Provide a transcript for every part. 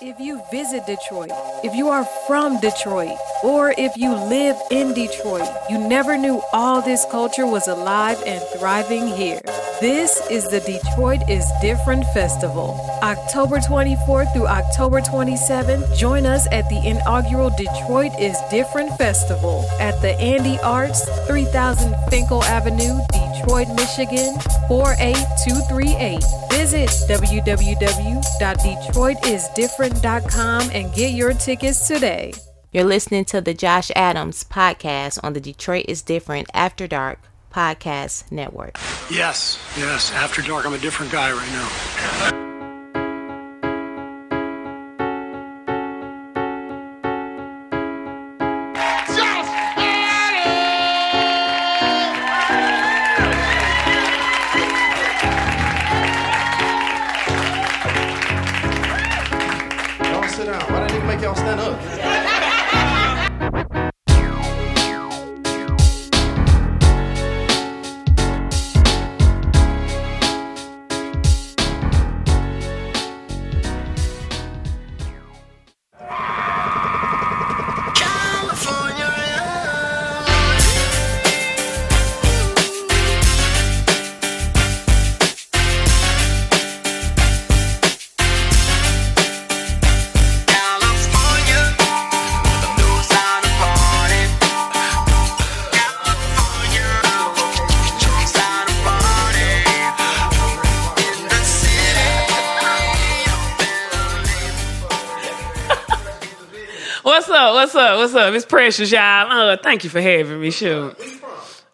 If you visit Detroit, if you are from Detroit, or if you live in Detroit, you never knew all this culture was alive and thriving here. This is the Detroit is Different Festival. October 24th through October 27th, join us at the inaugural Detroit is Different Festival at the Andy Arts, 3000 Fenkell Avenue, Detroit, Michigan, 48238. Visit www.detroitisdifferent.com and get your tickets today. You're listening to the Josh Adams podcast on the Detroit is Different After Dark Podcast Network. Yes, yes. After dark, I'm a different guy right now. What's up? What's up? What's up? It's Precious, y'all. Uh, thank you for having me. You from?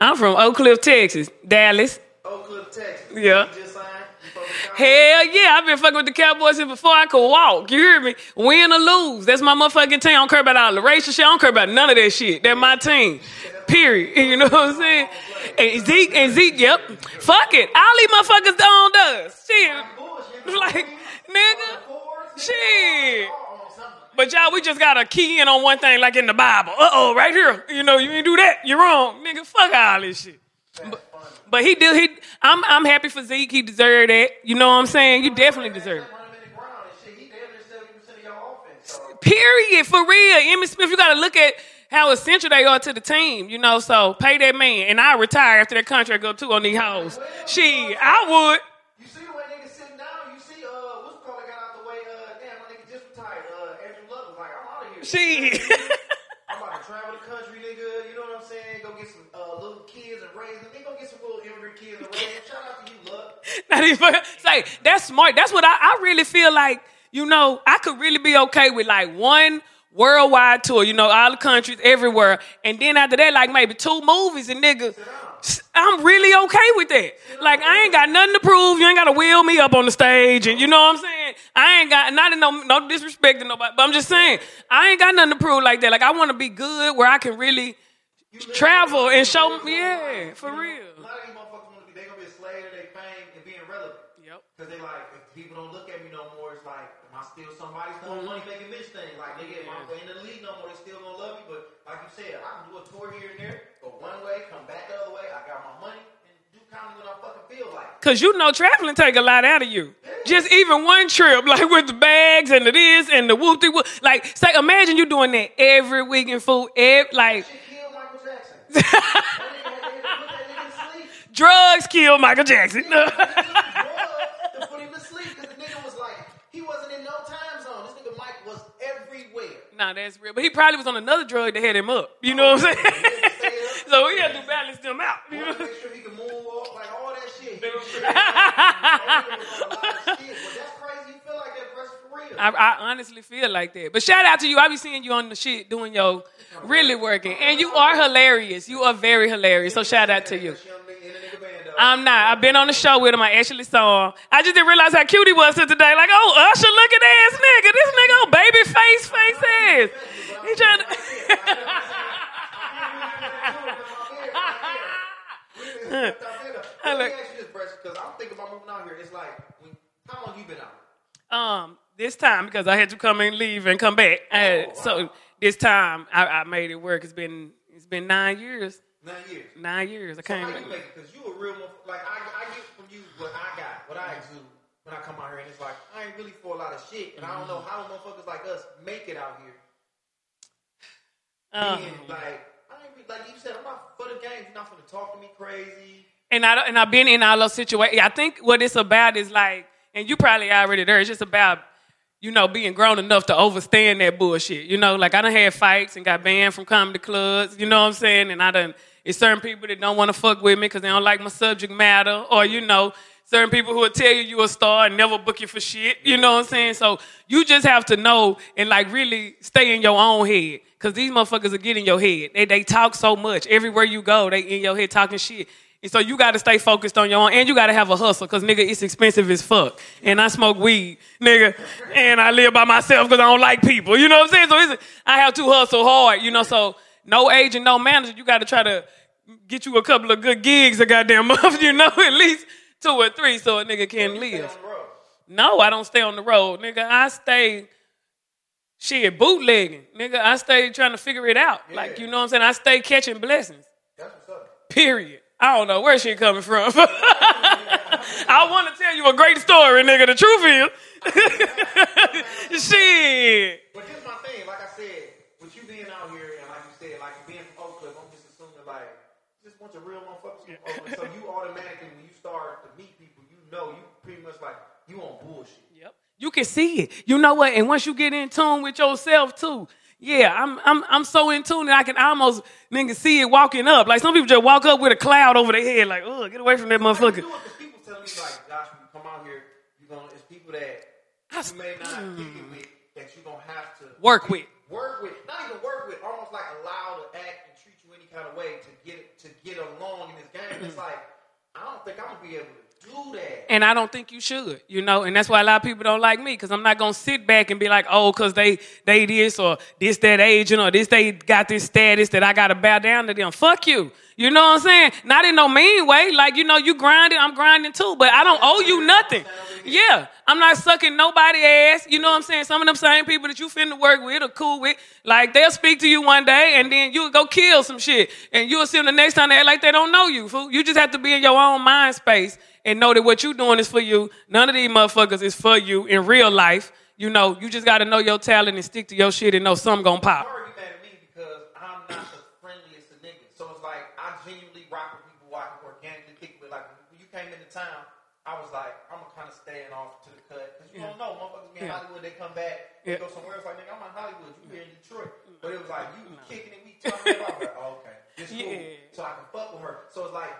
I'm from Oak Cliff, Texas. Dallas. Oak Cliff, Texas. Yeah. You just signed? You fucking with Hell yeah, I've been fucking with the Cowboys since before I could walk. You hear me? Win or lose. That's my motherfucking team. I don't care about all the racial shit. I don't care about none of that shit. That's my team. Period. You know what I'm saying? And Zeke and Zeke, yep. Fuck it. All these motherfuckers on us. Shit. Like, nigga. Shit. But y'all, we just gotta key in on one thing, like in the Bible. Uh oh, right here. You know, you ain't do that. You're wrong, nigga. Fuck all this shit. But, but he did. He, I'm, I'm happy for Zeke. He deserved that. You know what I'm saying? You definitely deserve it. Run him in the ground and shit. He damn near 70% of your offense. So, Period. For real. Emmitt Smith, you gotta look at how essential they are to the team. You know, so pay that man, and I retire after that contract go too on these hoes. Shit, I you see the way niggas sitting down? You see, uh, what's called got out the way? Uh, damn, my nigga just retired. Uh, Andrew Luck was like, I'm out of here. would. Shit. I'm about to travel the country, nigga. You know what I'm saying? Go get some uh, little kids and raise them. They go get some little immigrant kids and raise them. Shout out to you, Luck. Not even say that's smart. That's what I, I really feel like. You know, I could really be okay with like one worldwide tour. You know, all the countries, everywhere, and then after that, like maybe two movies and nigga. I'm really okay with that. Like I ain't got nothing to prove. You ain't got to wheel me up on the stage, and you know what I'm saying. I ain't got not in no no disrespect to nobody, but I'm just saying I ain't got nothing to prove like that. Like I want to be good where I can really travel and show. Yeah, for real. A lot of these motherfuckers want to be, they gonna be a slave to their fame and being relevant. Yep. Cause they like, if people don't look at me no more, it's like, am I still somebody's throwing mm-hmm. money making bitch thing? Like, nigga, if I'm in the league no more, they still gonna love me. But like you said, I can do a tour here and there, go one way, come back the other way. I got my money and do comedy when I fucking feel like. it. Cause you know traveling take a lot out of you. Just even one trip, like with the bags and the this and the whoop whoop. Like, say, imagine you doing that every week in food. Every, like, Shit killed Michael Jackson. that nigga had to put that nigga to sleep. drugs kill Michael Jackson. Drugs to put him to sleep because the nigga was like, he wasn't in no time zone. This nigga Mike was everywhere. nah, that's real. But he probably was on another drug that had him up. You know what I'm saying? so we had to balance them out. You know? Make sure he can moonwalk, like all that shit. He was shit. That nigga was on a lot of shit, but that's crazy. You feel like that, bro, for real. I, I honestly feel like that. But shout out to you. I be seeing you on the shit doing your really working. And you are hilarious. You are very hilarious. So shout out to you. Young nigga in a nigga band, though. I'm not. I've been on the show with him. I actually saw him. I just didn't realize how cute he was till today. Like, oh, Usher looking ass nigga. This nigga on baby face, face ass. He trying to. Let I me ask you this, Brett, because I'm thinking about moving out here. It's like, when, how long you been out? um, this time because I had to come and leave and come back. Had- so this time I, I made it work. It's been it's been nine years. Nine years. Nine years. I So came. how you make it? Because you a real, like, I, I get from you what I got, what I exude when I come out here and it's like I ain't really for a lot of shit, and I don't know how motherfuckers like us make it out here. Uh, Being like I ain't re- like you said, I'm not for the game. You're not gonna talk to me crazy. and I and I've been in all those situations. I think what it's about is like, and you probably already there. It's just about you know being grown enough to overstand that bullshit. You know, like I done had fights and got banned from comedy clubs. You know what I'm saying? And I done. It's certain people that don't want to fuck with me because they don't like my subject matter, or you know, certain people who will tell you you a star and never book you for shit. You know what I'm saying? So you just have to know and like really stay in your own head. Cause these motherfuckers will get in your head. They they talk so much. Everywhere you go, they in your head talking shit. And so you gotta stay focused on your own and you gotta have a hustle, cause nigga, it's expensive as fuck. And I smoke weed, nigga, and I live by myself because I don't like people. You know what I'm saying? So it's, I have to hustle hard, you know, so no agent, no manager, you gotta try to get you a couple of good gigs a goddamn month, you know, at least two or three so a nigga can live. on the road. No, I don't stay on the road, nigga. I stay shit bootlegging, nigga. I stay trying to figure it out. Like you know what I'm saying. I stay catching blessings. That's what's up. Period. I don't know where she coming from. I want to tell you a great story, nigga. The truth is, shit. But here's my thing. Like I said, with you being out here and like you said, like being from Oak Cliff, I'm just assuming like just bunch of real motherfuckers from Oak Cliff. So you automatically when you start to meet people, you know you pretty much like you on bullshit. You can see it. You know what? And once you get in tune with yourself too, yeah, I'm I'm I'm so in tune that I can almost nigga see it walking up. Like some people just walk up with a cloud over their head, like, oh, get away from that you motherfucker. do it? 'Cause people me like, Josh, you come out here, you gonna it's people that I you may not it with mm. that you gonna have to Work with. work with, not even work with, almost like allow to act and treat you any kind of way to get to get along in this game. It's mm. like I don't think I'm gonna be able to. And I don't think you should, you know, and that's why a lot of people don't like me because I'm not gonna sit back and be like, oh, because they they this or this that agent or this they got this status that I gotta bow down to them. Fuck you. You know what I'm saying? Not in no mean way. Like, you know, you grinding, I'm grinding too, but I don't owe you nothing. Yeah. I'm not sucking nobody ass. You know what I'm saying? Some of them same people that you finna work with or cool with, like they'll speak to you one day and then you'll go kill some shit. And you'll see them the next time they act like they don't know you, fool. You just have to be in your own mind space and know that what you doing is for you. None of these motherfuckers is for you in real life. You know, you just gotta know your talent and stick to your shit and know something gonna pop. Sorry you mad at me because I'm not the friendliest of niggas. So it's like I genuinely rock with people I can organically kick with. Like when you came into town, I was like, I'm gonna kind of staying off to the cut because you don't know, motherfuckers be in Yeah. Hollywood, they come back, they Yeah. go somewhere else. Like nigga, I'm in Hollywood, you here in Detroit. Mm-hmm. But it was like you mm-hmm. kicking it, we talking about. Like, oh, okay, this cool. Yeah. So I can fuck with her. So it's like,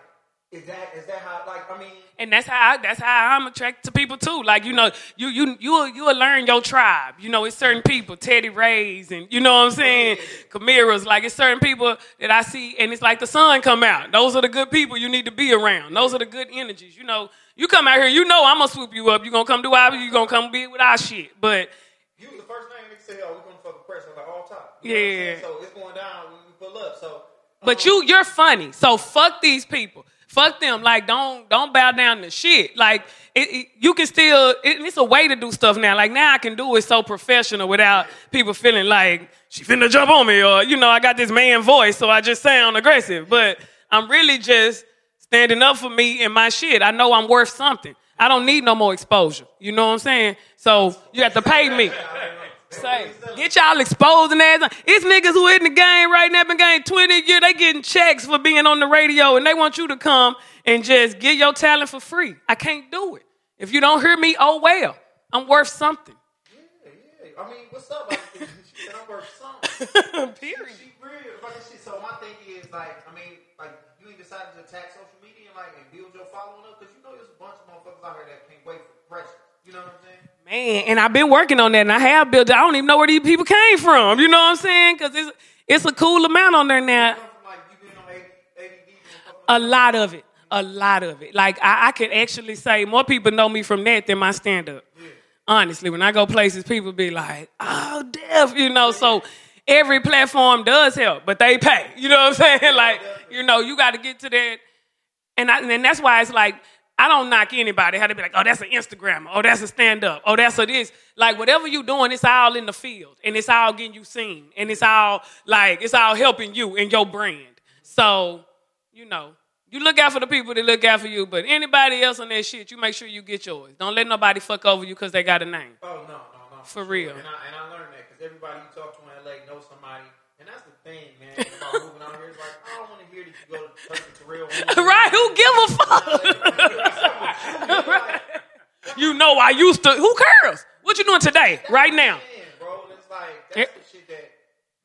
is that is that how? Like I mean, And that's how I, that's how I'm attracted to people too. Like you know, you you you you will learn your tribe. You know, it's certain people, Teddy Rays, and you know what I'm saying, Camiras. Like it's certain people that I see, and it's like the sun come out. Those are the good people you need to be around. Those are the good energies. You know, you come out here, you know I'm gonna swoop you up. You gonna come do our, you gonna come be with our shit. But you was the first name nigga said, oh, we gonna fuck press. Like, all top. You know what I'm Yeah. So it's going down when we pull up. So. But um, you, you're funny. So fuck these people. Fuck them. Like don't don't bow down to shit. Like it, it- you can still. It, it's a way to do stuff now. Like now I can do it so professional without people feeling like she finna jump on me or you know I got this man voice so I just sound aggressive. But I'm really just standing up for me and my shit. I know I'm worth something. I don't need no more exposure. You know what I'm saying? So you have to pay me. Say, get y'all exposing ass. It's niggas who in the game right now, been game 20 years. They getting checks for being on the radio, and they want you to come and just get your talent for free. I can't do it. If you don't hear me, oh well. I'm worth something. Yeah, yeah. I mean, what's up? Like, she said I'm worth something. Period. She real. Like, she, so my thing is like, I mean, like you ain't decided to attack social media and like and build your following up because you know there's a bunch of motherfuckers out here that can't wait for pressure. You know what I'm saying? Man, and I've been working on that, and I have built. it. I don't even know where these people came from. You know what I'm saying? Because it's it's a cool amount on there now. Come from like you being on AD, ADD and fuck A lot of it. A lot of it. Like I, I can actually say more people know me from that than my stand up. Honestly, when I go places, people be like, "Oh, deaf," you know. So every platform does help, but they pay. You know what I'm saying? Like, you know, you got to get to that. And I, and that's why it's like I don't knock anybody. How to be like, oh, that's an Instagrammer. Oh, that's a stand up. Oh, that's a this. Like whatever you're doing, it's all in the field, and it's all getting you seen, and it's all like it's all helping you and your brand. So, you know, You look out for the people that look out for you, but anybody else on that shit, you make sure you get yours. Don't let nobody fuck over you because they got a name. Oh no, no, no. For real. And I and I learned that because everybody you talk to in LA knows somebody, and that's the thing, man. About moving out here, it's like I don't want to hear that you go to Terrell. right? Who give a fuck? right. you know, I used to. Who cares? What you doing today? Right now? Man, bro, it's like that's eh. the shit that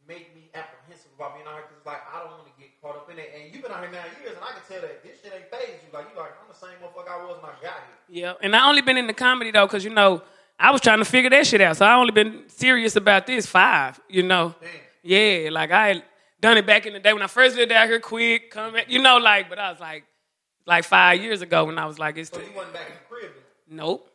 make me apprehensive about being out here because like I don't want to get caught up in it. And you've been out here nine years, and I can tell that this shit ain't phased you. Like you like I'm the same motherfucker I was when I got here. Yeah, and I only been in the comedy though, cause you know I was trying to figure that shit out. So I only been serious about this five. You know, Damn. Yeah, like I had done it back in the day when I first lived out here. Quick, come, back, you know, like, but I was like, like five years ago when I was like, it's So you wasn't back in the crib. Then. nope.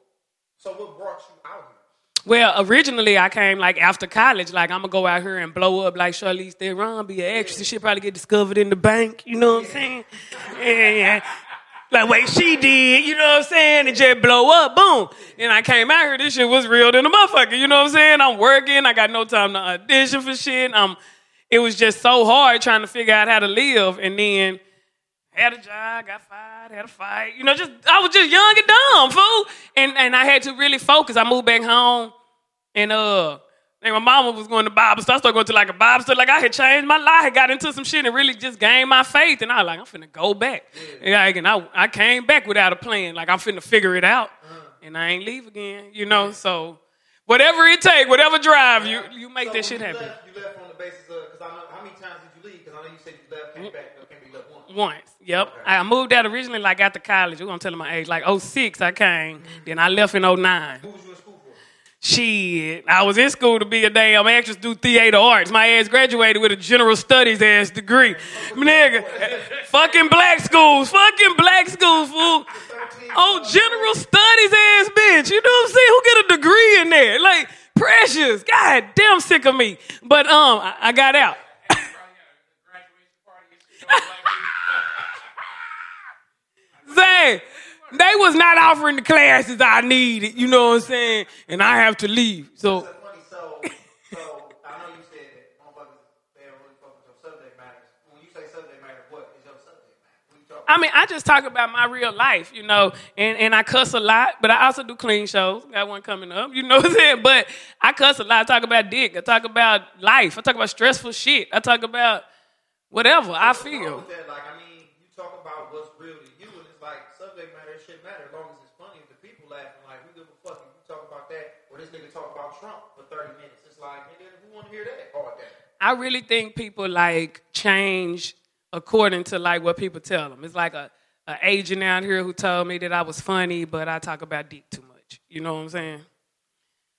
So what brought you out here? Well, originally I came like after college, like I'm gonna go out here and blow up like Charlize Theron, be an actress. And she'll probably get discovered in the bank. You know what I'm saying? Yeah. Like way she did, you know what I'm saying? And just blow up, boom. And I came out here, this shit was real than a motherfucker. You know what I'm saying? I'm working, I got no time to audition for shit. Um, it was just so hard trying to figure out how to live. And then had a job, got fired, had a fight. You know, just I was just young and dumb, fool. And and I had to really focus. I moved back home, and uh, and my mama was going to Bible study. I started going to like a Bible study. Like I had changed my life, I got into some shit and really just gained my faith. And I was like, I'm finna go back. And, I, and I I came back without a plan. Like I'm finna figure it out, uh-huh. and I ain't leave again. You know, so whatever it take, whatever drive you you make So that shit you happen. Left, you left on the basis of because I know how many times did you leave? Because I know you said you left, came back, came back, left once. Once. Yep. I moved out originally like after college. We're gonna tell them my age. Like 06 I came. Mm-hmm. Then I left in 09. Who was you in school for? Shit. I was in school to be a damn actress, do theater arts. My ass graduated with a general studies ass degree. Nigga. fucking black schools. Fucking black schools, fool. Oh, general studies ass bitch. You know what I'm saying? Who get a degree in there? Like, precious. God damn sick of me. But um, I, I got out. Say, they was not offering the classes I needed, you know what I'm saying? And I have to leave. So That's funny. So, so I know you said that motherfuckers they don't really fuck with your subject matters. When you say subject matter, what is your subject matter? What you talking I mean, I just talk about my real life, you know, and, and I cuss a lot, but I also do clean shows. Got one coming up, you know what I'm saying? But I cuss a lot. I talk about dick. I talk about life. I talk about stressful shit. I talk about whatever I feel. that? Like, I mean, you talk about what's real to you, and it's like subject matter shit matter as long as it's funny. If the people laughing, like, we give a fuck if you talk about that, or this nigga talk about Trump for 30 minutes. It's like, nigga, who want to hear that oh, all day? I really think people like change according to like what people tell them. It's like a, a agent out here who told me that I was funny, but I talk about dick too much. You know what I'm saying?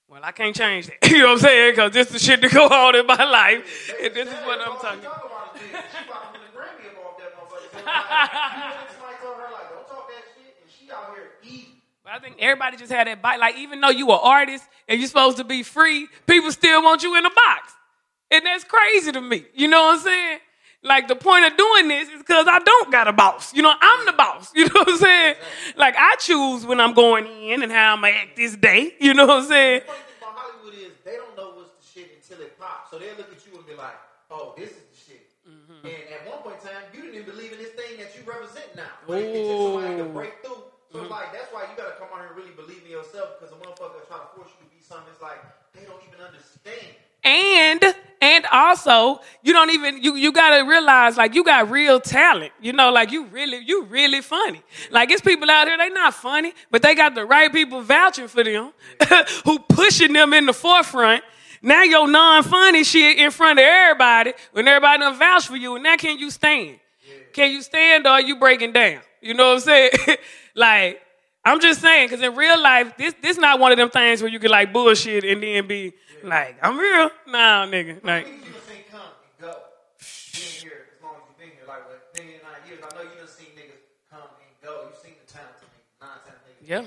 Well, I can't change that. you know what I'm saying? Because this is the shit that go on in my life, and this is what I'm talking about. I think everybody just had that bite. Like even though you an artist and you're supposed to be free, people still want you in a box, and that's crazy to me. You know what I'm saying? Like the point of doing this is because I don't got a boss. You know, I'm the boss. You know what I'm saying? Like I choose when I'm going in and how I'm gonna act this day. You know what I'm saying? The funny thing about Hollywood is they don't know what's the shit until it pops. So they'll look at you and be like, oh, this is the shit. Mm-hmm. And at one point in time, you didn't even believe in this thing that you represent now. But it, it's just somebody to break. So Mm-hmm. like, that's why you gotta come out here and really believe in yourself because a motherfucker trying to force you to be something. It's like, they don't even understand. And and also you don't even you you gotta realize like you got real talent. You know, like you really you really funny. Like it's people out here they not funny, but they got the right people vouching for them, who pushing them in the forefront. Now your non-funny shit in front of everybody when everybody done vouch for you, and now can you stand? Can you stand or are you breaking down? You know what I'm saying? like I'm just saying, because in real life, this this not one of them things where you can like bullshit and then be like, I'm real. Nah, nigga. Like, you done seen come and go. You been here as long as you been here, like what, nine years. I know you done seen niggas come and go. You seen the talented niggas, non-talented niggas. Yeah.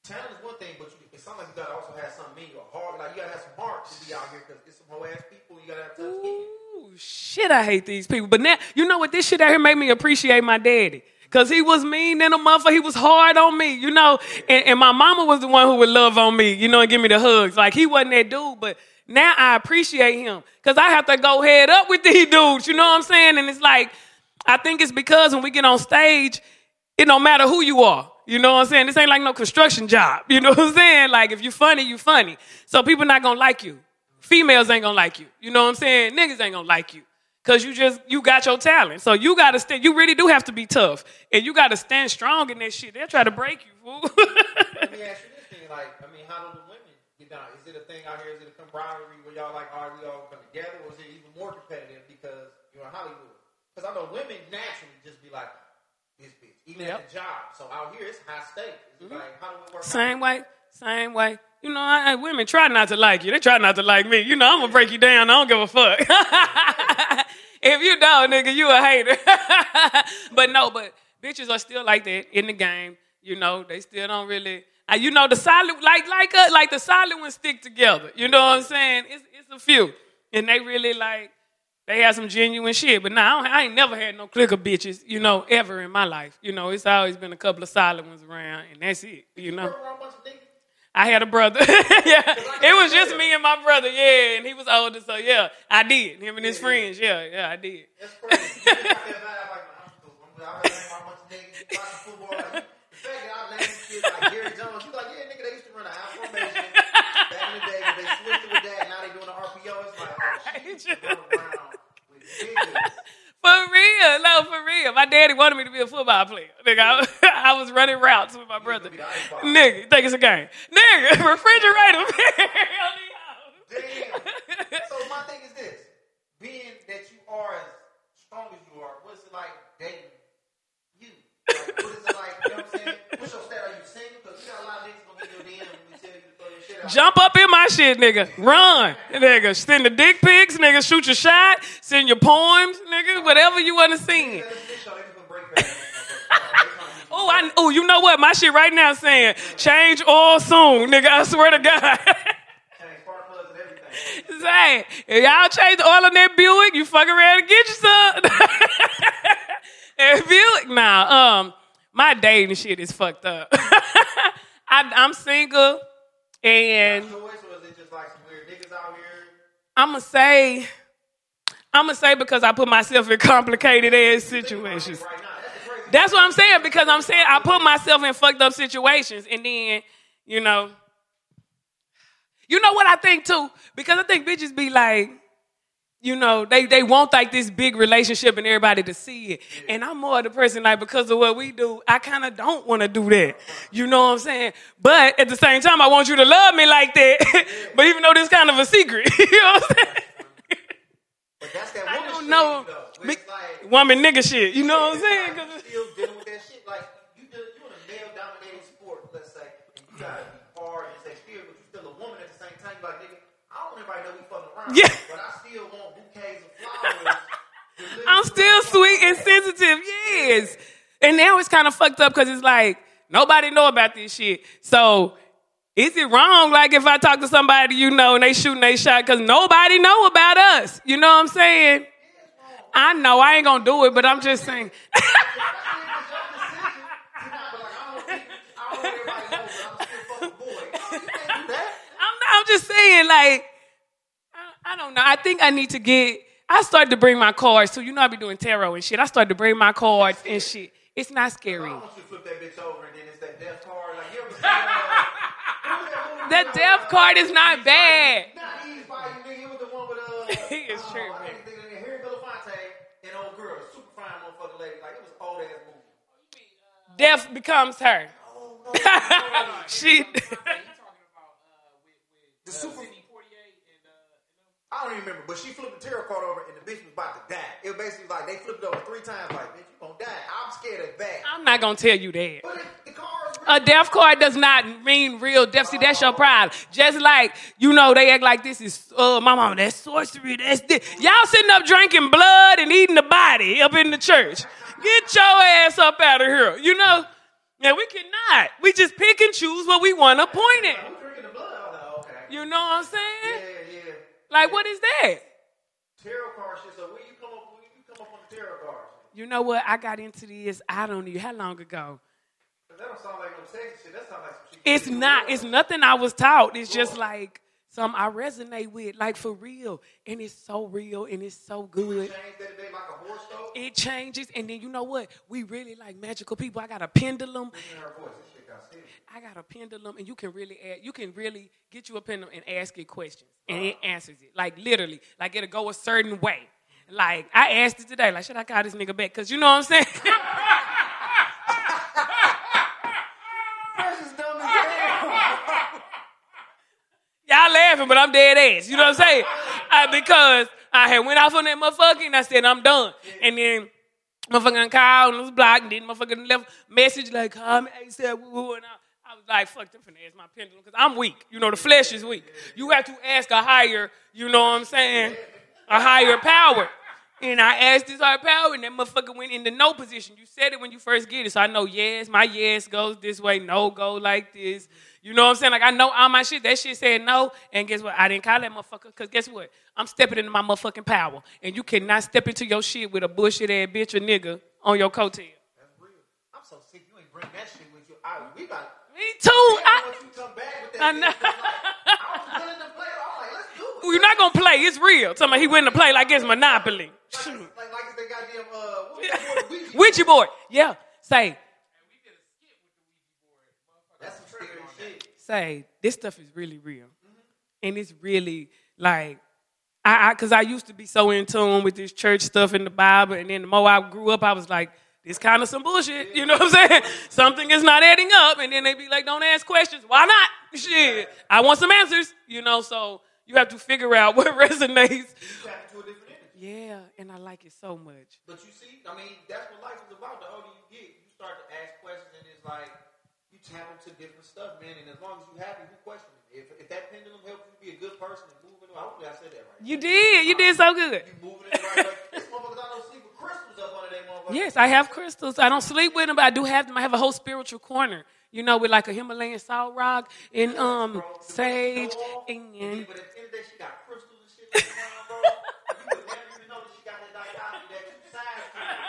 Talent is one thing, but you, it sounds like you gotta also have something in you, a heart. Like you gotta have some heart to be out here because it's some whole ass people. You gotta have tough skin. Ooh, shit, I hate these people. But now, you know what? This shit out here made me appreciate my daddy. Cause he was mean than a motherfucker. He was hard on me, you know. And, and my mama was the one who would love on me, you know, and give me the hugs. Like he wasn't that dude, but now I appreciate him. Cause I have to go head up with these dudes, you know what I'm saying? And it's like, I think it's because when we get on stage, it don't matter who you are. You know what I'm saying? This ain't like no construction job. You know what I'm saying? Like if you're funny, you're funny. So people not gonna like you. Females ain't gonna like you. You know what I'm saying? Niggas ain't gonna like you. Cause you just you got your talent. So you gotta stand you really do have to be tough. And you gotta stand strong in that shit. They'll try to break you, fool. Let me ask you this thing, like, I mean, how do the women get down? Is it a thing out here? Is it a camaraderie where y'all like, all right, we all come together, or is it even more competitive because you're in Hollywood? Because I know women naturally just be like, this bitch, even Yep. at the job. So out here, it's high stakes. It's mm-hmm. like, how do we work? Same way, same way. You know, I, I- women try not to like you. They try not to like me. You know, I'm gonna break you down. I don't give a fuck. if you don't, nigga, you a hater. but no, but bitches are still like that in the game. You know, they still don't really. Uh, you know, the solid like like uh, like the solid ones stick together. You know what I'm saying? It's it's a few, and they really like. They have some genuine shit, but now I, I, ain't never had no clique of bitches, you know, ever in my life. You know, it's always been a couple of solid ones around, and that's it. You know. I had a brother. yeah, it was just me and my brother. Yeah, and he was older, so yeah, I did. Him and his friends. Yeah, yeah, I did. You you and. For real, no, for real. My daddy wanted me to be a football player. Nigga, I, I was running routes with my brother. be. Nigga, think it's a game. Nigga, refrigerator. Damn. So my thing is this: being that you are as strong as you are, what's it like dating you? Like, what is it like? You know what I'm saying? What's your stat? Are you single? Because we got a lot of niggas gonna get your DM we tell you Jump up in my shit, nigga. Run, nigga. Send the dick pics, nigga. Shoot your shot. Send your poems, nigga. Whatever you want to sing. Oh, I oh, you know what? My shit right now saying change oil soon, nigga. I swear to God. And. Say, if y'all change the oil on that Buick, you fucking ready to get you some. that Buick, nah. Um, my dating shit is fucked up. I, I'm single, and Choice or is it just like some weird niggas out here? I'ma say, I'ma say because I put myself in complicated ass situations. Right that's. That's what I'm saying because I'm saying I put myself in fucked up situations and then, you know, you know what I think too? Because I think bitches be like, you know, they, they want like this big relationship and everybody to see it. And I'm more the person like because of what we do, I kind of don't want to do that. You know what I'm saying? But at the same time, I want you to love me like that. but even though this kind of a secret, you know what I'm saying? But that's that I woman don't shit, know. though. It's like, Woman nigga shit. You know what I'm saying? 'Cause you still dealing with that shit. Like you, do, you in a male-dominated sport, let's say, and you gotta be hard and say spirit, but you still a woman at the same time. You like, nigga, I don't want everybody to know we fucking around. Yeah. But I still want bouquets of flowers. delivered I'm still sweet and sensitive, yes. And now it's kind of fucked up because it's like nobody know about this shit. So is it wrong? Like if I talk to somebody you know and they shooting they shot because nobody know about us. You know what I'm saying? I know I ain't gonna do it, but I'm just saying. I'm, just saying, like, I, I don't know. I think I need to get. I started to bring my cards. So you know I be doing tarot and shit. I started to bring my cards and shit. It's not scary. I want you flip that bitch over and then it's that death card. Like, you ever seen that? That death card is not bad. Not Eve's Bayou, nigga. It was the one with uh. He is oh, tripping. I can't think of the name. Harry Belafonte and old girl, super fine motherfucking lady. Like it was old ass movie. Death becomes her. Oh no. she. the super. I don't even remember, but she flipped the tarot card over and the bitch was about to die. It was basically like they flipped it over three times. Like, bitch, you gonna die. I'm scared of that. I'm not gonna tell you that. But it, the cards. A death card does not mean real death. See, that's your problem. Just like, you know, they act like this is, uh, my mama, that's sorcery, that's this. Y'all sitting up drinking blood and eating the body up in the church. Get your ass up out of here, you know? Yeah, we cannot. We just pick and choose what we want to point at. Drinking the blood. I was like, okay. You know what I'm saying? Yeah, yeah. Like, what is that? Tarot shit. So when you come up, when you come up on the tarot cards, You know what? I got into this, I don't know, how long ago. that don't sound like no sexy shit. That sounds like some shit. It's not. It's nothing I was taught. It's just like something I resonate with, like for real. And it's so real and it's so good. Change that it made like a horse though. It changes, and then you know what? We really like magical people. I got a pendulum. Listen to her voice. This shit got serious. I got a pendulum, and you can really add, you can really get you a pendulum and ask it questions, and it answers it. Like literally, like it'll go a certain way. Like I asked it today, like should I call this nigga back? Cause you know what I'm saying. This is dumb as hell. Y'all laughing, but I'm dead ass. You know what I'm saying? I, because I had went off on that motherfucker and I said I'm done. And then motherfucker called and was blocked. And then motherfucker left message like call me ASAP. woo, woo," And I, I was like, fuck, finna ask my pendulum because I'm weak. You know, the flesh is weak. You have to ask a higher, you know what I'm saying, a higher power. And I asked this higher power, and that motherfucker went into no position. You said it when you first get it, so I know yes, my yes goes this way, no go like this. You know what I'm saying? Like I know all my shit. That shit said no, and guess what? I didn't call that motherfucker because guess what? I'm stepping into my motherfucking power, and you cannot step into your shit with a bullshit ass bitch or nigga on your coattail. That's real. I'm so sick. You ain't bring that shit with you. We got. Me too. I, once you come back with that, I shit, know. it's like, I was willing to play. I'm like, let's do it. you're not gonna play. It's real. Tell me he went to play like it's Monopoly. Like, like, like it's the goddamn uh, what, what, Ouija Ouija board. Yeah. Say, That's some scary shit. say this stuff is really real, and it's really like I, I, cause I used to be so in tune with this church stuff in the Bible, and then the more I grew up, I was like, this kind of some bullshit. You know what I'm saying? Something is not adding up, and then they be like, don't ask questions. Why not? Shit, I want some answers. You know, so you have to figure out what resonates. You tap into a different energy. Yeah, and I like it so much. But you see, I mean, that's what life is about. The older you get, you start to ask questions, and it's like you tap into different stuff, man. And as long as you're happy, who question it? If, if that pendulum helps you be a good person and moving, hopefully I said that right. You did. You did so good. You moving in the right way. This motherfuckers I don't sleep with crystals up under that motherfucker. Yes, I have crystals. I don't sleep with them, but I do have them. I have a whole spiritual corner, you know, with like a Himalayan salt rock and um sage and But at the end of the day, she got crystals and shit like that, bro. You would never even know that she got that dichotomy, that two sides to it.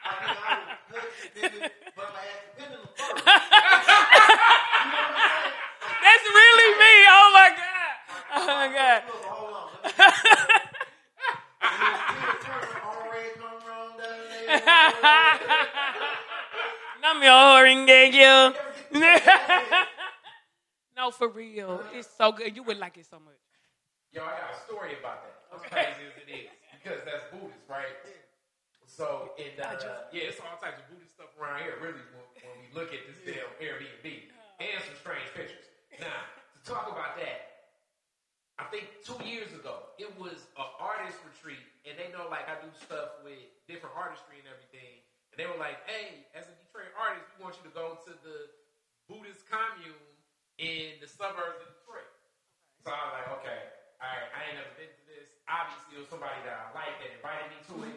I mean, I would touch the pendulum, but I asked the pendulum first. You know what I'm saying? that's really me. Oh my god. Oh my god. doesn't it? Nam yo No, for real. It's so good. You would like it so much. Yo, I got a story about that. As crazy as it is, because that's Buddhist, right? So, in uh, yeah, it's all types of Buddhist stuff around here. Really, when, when we look at this damn Airbnb and some strange pictures. Now, to talk about that, I think two years ago it was an artist retreat, and they know like I do stuff with different artistry and everything, and they were like, "Hey, as a Detroit artist, we want you to go to the Buddhist commune in the suburbs of Detroit." So I was like, okay, all right, I ain't never been to this. Obviously, it was somebody that I like that invited me to it.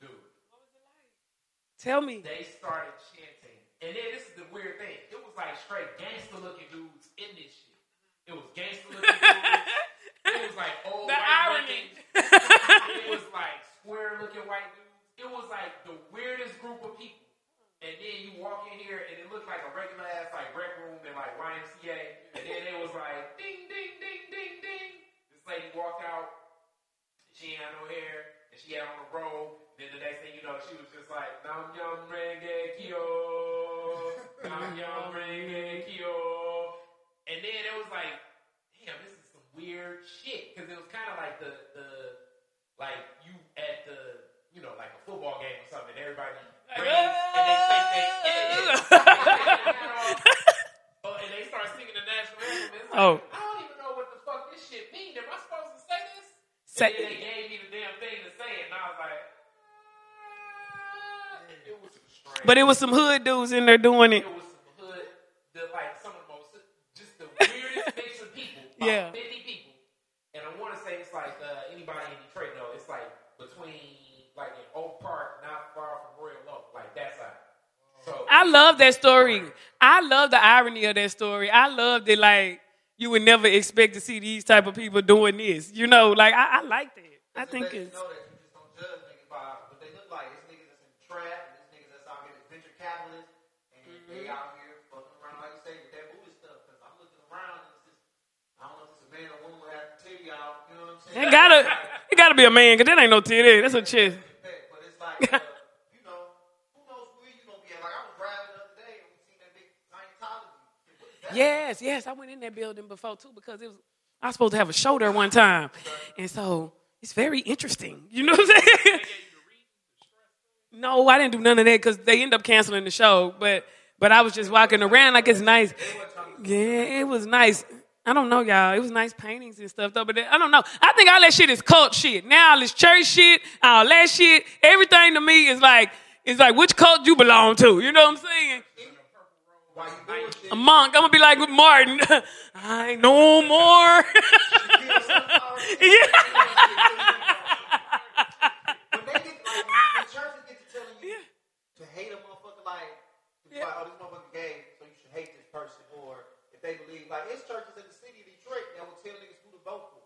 Dude, Tell me. they started chanting. And then this is the weird thing. It was like straight gangster looking dudes in this shit. It was gangster looking dudes. It was like old The white irony. looking. It was like square looking white dudes. It was like the weirdest group of people. And then you walk in here and it looked like a regular ass like rec room and like YMCA. And then it was like ding ding ding ding ding. This lady walked out. She had no hair and she had on a robe. Then the next thing you know, she was just like Nam Yum Renge Kyo. Nam Yum Renge Kyo. And then it was like, damn, this is some weird shit. Cause it was kind of like the the like you at the you know like a football game or something. Everybody brings and they say they. Oh, and they start singing the national anthem. It's like, Oh. I don't even know what the fuck this shit mean. Am I supposed to say this? Say- and then they gave me the damn thing to say it, and I was like, ah. it was strange. But it was some hood dudes in there doing it. It was some hood, the, like some of the most, just the weirdest mix of people. Yeah. 50 people. And I want to say it's like, uh, anybody in Detroit know, it's like between, like in Oak Park, not far from Royal Oak, like that side. So, I love that story. I love the irony of that story. I love that like you would never expect to see these type of people doing this. You know, like I, I like that. I It's think let you it's know that you just don't judge niggas by what they look like. It's niggas that's in trap, it's niggas that's out here that's venture capitalists, and they out here fucking around like you say with that Buddhist stuff. Because I'm looking around, and it's just I don't know if it's a man or gotta, it gotta be a man, cause that ain't no titty. That's a chest. But it's like, uh, you know, who knows where you gonna be at? Like I was driving the other day and we seen that big Scientology. What is that? Yes, yes, I went in that building before too because it was I was supposed to have a show there one time, and so it's very interesting. You know what I'm saying? No, I didn't do none of that because they end up canceling the show. But but I was just walking around like it's nice. Yeah, it was nice. I don't know, y'all. It was nice paintings and stuff though, but I don't know. I think all that shit is cult shit. Now all this church shit, all that shit, everything to me is like it's like which cult you belong to. You know what I'm saying? Why you bullshit? A monk. I'm gonna be like with Martin. I ain't no more. When they get like when churches get to telling you to hate a motherfucker like, it's like, oh, this motherfucker gay, so you should hate this person. Or if they believe like it's churches in the city of Detroit that will tell niggas who to vote for.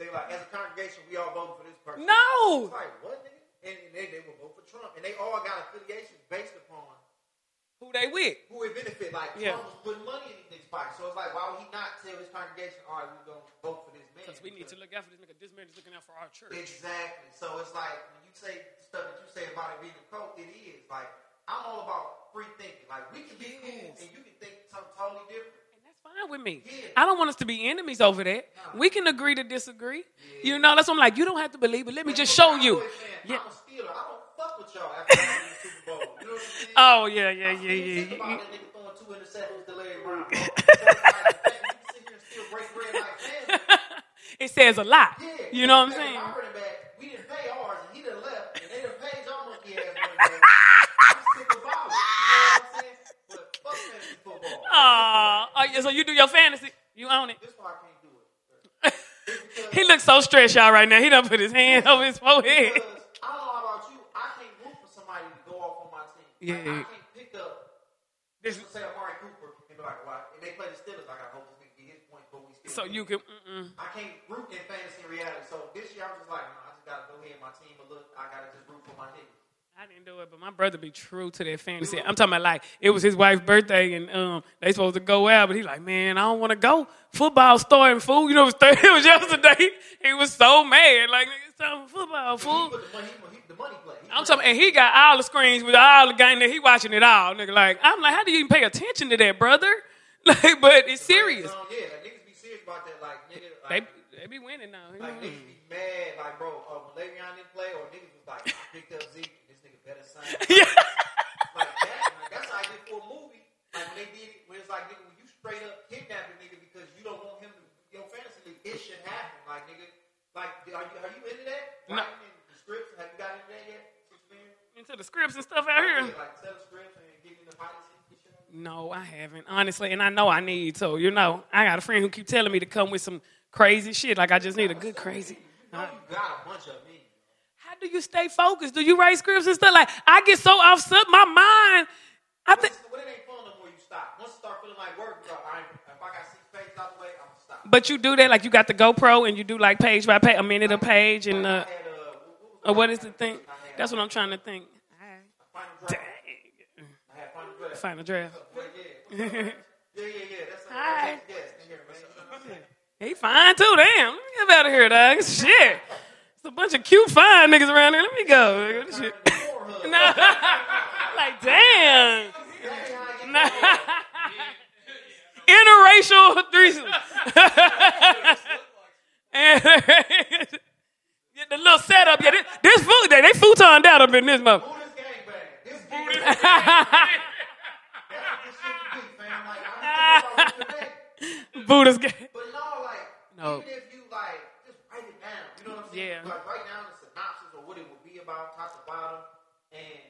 They like as a congregation, we all voting for this person. No. It's like what nigga? And, and they, they will vote for Trump, and they all got affiliations based upon Who they with? who would benefit. Like Yeah. Trump was putting money in these pockets, so it's like why would he not tell his congregation, all right, we're gonna vote for this man? Because we need to look out for this nigga. This man is looking out for our church. Exactly. So it's like when you say stuff that you say about it being a cult, it is. Like I'm all about free thinking. Like we can be cool and you can think something totally different. And that's fine with me. Yeah. I don't want us to be enemies over that. We can agree to disagree. You know, that's what I'm like. You don't have to believe it. Let me just show you. Yeah. Yeah. I'm a Steeler. I don't fuck with y'all after the Super Bowl. You know what I'm saying? Oh yeah, yeah, yeah, yeah. about yeah. that nigga throwing two interceptions to Larry Brown. bro. So it's like, man, you sit here and still break bread like fans. It says a lot. Yeah. You know what I'm saying? My running back, we didn't pay ours, and he done left, and they done paid y'all monkey ass running back. I'm sick about it. You know what I'm saying? But fuck fantasy football. Aw, oh, yeah, so you do your fantasy. You own it. This I can't do it. He looks so stressed out right now. He done put his hand over his forehead. Because I don't know about you, I can't root for somebody to go off on my team. Like, Yeah. I can't pick up, This- let's say Amari Cooper, and be like, well, and they play the Steelers, like, I hope this nigga get his points, but we still So win. you can. Mm-mm. I can't root in fantasy and reality. So this year, I'm just like, no, I just gotta go ahead, and my team, but look, I gotta just root for my niggas. I didn't do it, but my brother be true to that fantasy. I'm talking about like it was his wife's birthday and um they supposed to go out, but he like, man, I don't want to go. Football starting fool. You know, it was, Thursday, it was yesterday. He was so mad. Like, it's time for football, He put the money, he, the money play. He I'm talking, and he got all the screens with all the gang that he watching it all, nigga. Like, I'm like, how do you even pay attention to that, brother? Like, but it's serious. Um, yeah, like, niggas be serious about that. Like, nigga, They like, they be winning now. like niggas be mad. Like, bro, uh, when Le'Veon didn't play, or niggas was like, I picked up Zeke, this nigga better sign. Yeah. like that. Like, that's how I did for a movie. Like when they did it, when it's like, nigga, when you straight up kidnap a nigga because you don't want him to your fantasy league, it should happen. Like, nigga, like, are you are you into that? No. Writing the scripts, have you got into that yet? Into the scripts and stuff out here. Yeah, like tell scripts and getting the pilot seat and shit. No, I haven't, honestly, and I know I need to. You know, I got a friend who keep telling me to come with some crazy shit. Like I just need a good crazy. You got a bunch of me. How do you stay focused? Do you write scripts and stuff? Like I get so offset, my mind. I think, When it ain't fun no you stop. Once it start feeling like work, bro, I ain't, if I got six pages out the way, I'm gonna stop. but you do that like you got the GoPro and you do like page by page, a minute a page, and uh, uh, what uh what is the thing? That's what I'm trying to think. Final draft. Dang, final draft. final draft. Yeah, yeah, yeah. That's here, man. He fine too. Damn, let me get out of here, dog. Shit, it's a bunch of cute fine niggas around here. Let me go. Shit? Nah. like damn. Nah. Interracial threesome. and the little setup. Yeah, this, this food, they, they futoned out up in this mother. Who this gangbang? This gangbang. That's what this shit be. Like, I'm thinking about it today. Buddha's gay. But no, like, No. even if you like, just write it down. You know what I'm saying? Yeah. Like, write down the synopsis or what it would be about, top to bottom, and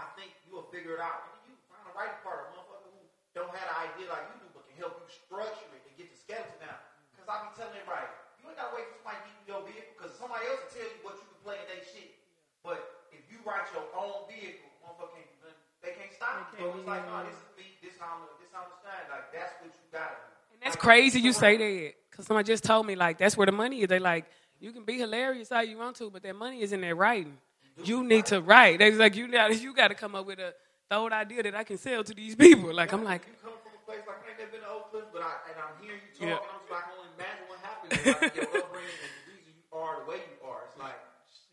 I think you'll figure it out. And you find the right part, of a motherfucker who don't have an idea like you do, but can help you structure it and get the skeleton out. Because I'll be telling everybody, you ain't gotta wait for somebody to give you your vehicle, because somebody else will tell you what you can play in their shit. But if you write your own vehicle, motherfucker can't do nothing. They can't stop you. So it's like, no, this is me, this is how I'm, this how I'm stand. Like, that's what you gotta do. And That's crazy you say that. Because somebody just told me, like, that's where the money is. They like, you can be hilarious how you want to, but that money is in that writing. You need to write. They was like, you got you got to come up with a thought idea that I can sell to these people. Like, I'm like, you come from a place like I ain't never been to Oak Cliff, but I and I'm hearing you talk, Yeah. and I'm just like, upbringing and the reason you are the way you are. It's like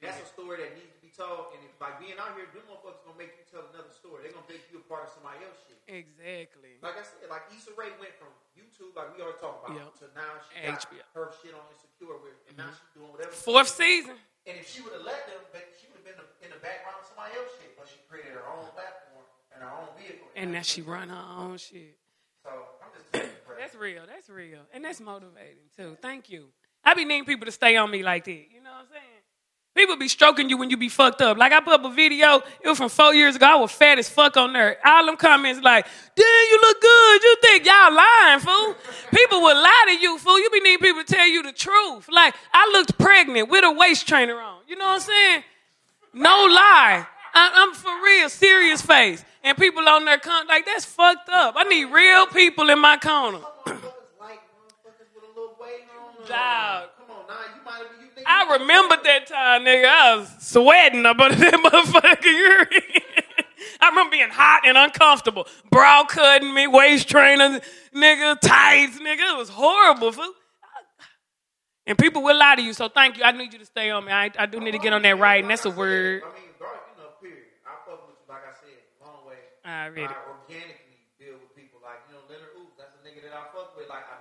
that's a story that needs to be told. And if like being out here, them motherfuckers gonna make you tell another story. They're gonna make you a part of somebody else's shit. Exactly. Like I said, like Issa Rae went from YouTube, like we already talked about, yep. to now she got HBO. her shit on Insecure, where and mm-hmm. now she's doing whatever. Fourth season. And if she would have let them, she would have been in the background of somebody else's shit, but she created her own platform and her own vehicle. And, and now she run her own shit. That's real. That's real. And that's motivating too. Thank you. I be needing people to stay on me like that. You know what I'm saying? People be stroking you when you be fucked up. Like I put up a video, it was from four years ago. I was fat as fuck on there. All them comments like, damn, you look good. You think y'all lying, fool? People will lie to you, fool. You be needing people to tell you the truth. Like, I looked pregnant with a waist trainer on. You know what I'm saying? No lie. I'm for real, serious face. And people on there come like that's fucked up. I need real people in my corner. Motherfuckers like motherfuckers with a little weight on. them. Dog. Come on, now you might have you think I remember that time, nigga. I was sweating up under that motherfucking urine. I remember being hot and uncomfortable. Brow cutting me, waist trainer, nigga, tights, nigga. It was horrible, fool. And people will lie to you, so thank you. I need you to stay on me. I, I do need to get on that right, and that's a word. I mean, bro, you know, period. I fuck with you, like I said, long way. I read it. Organically deal with people like you know Leonard Oops. That's a nigga that I fuck with. Like I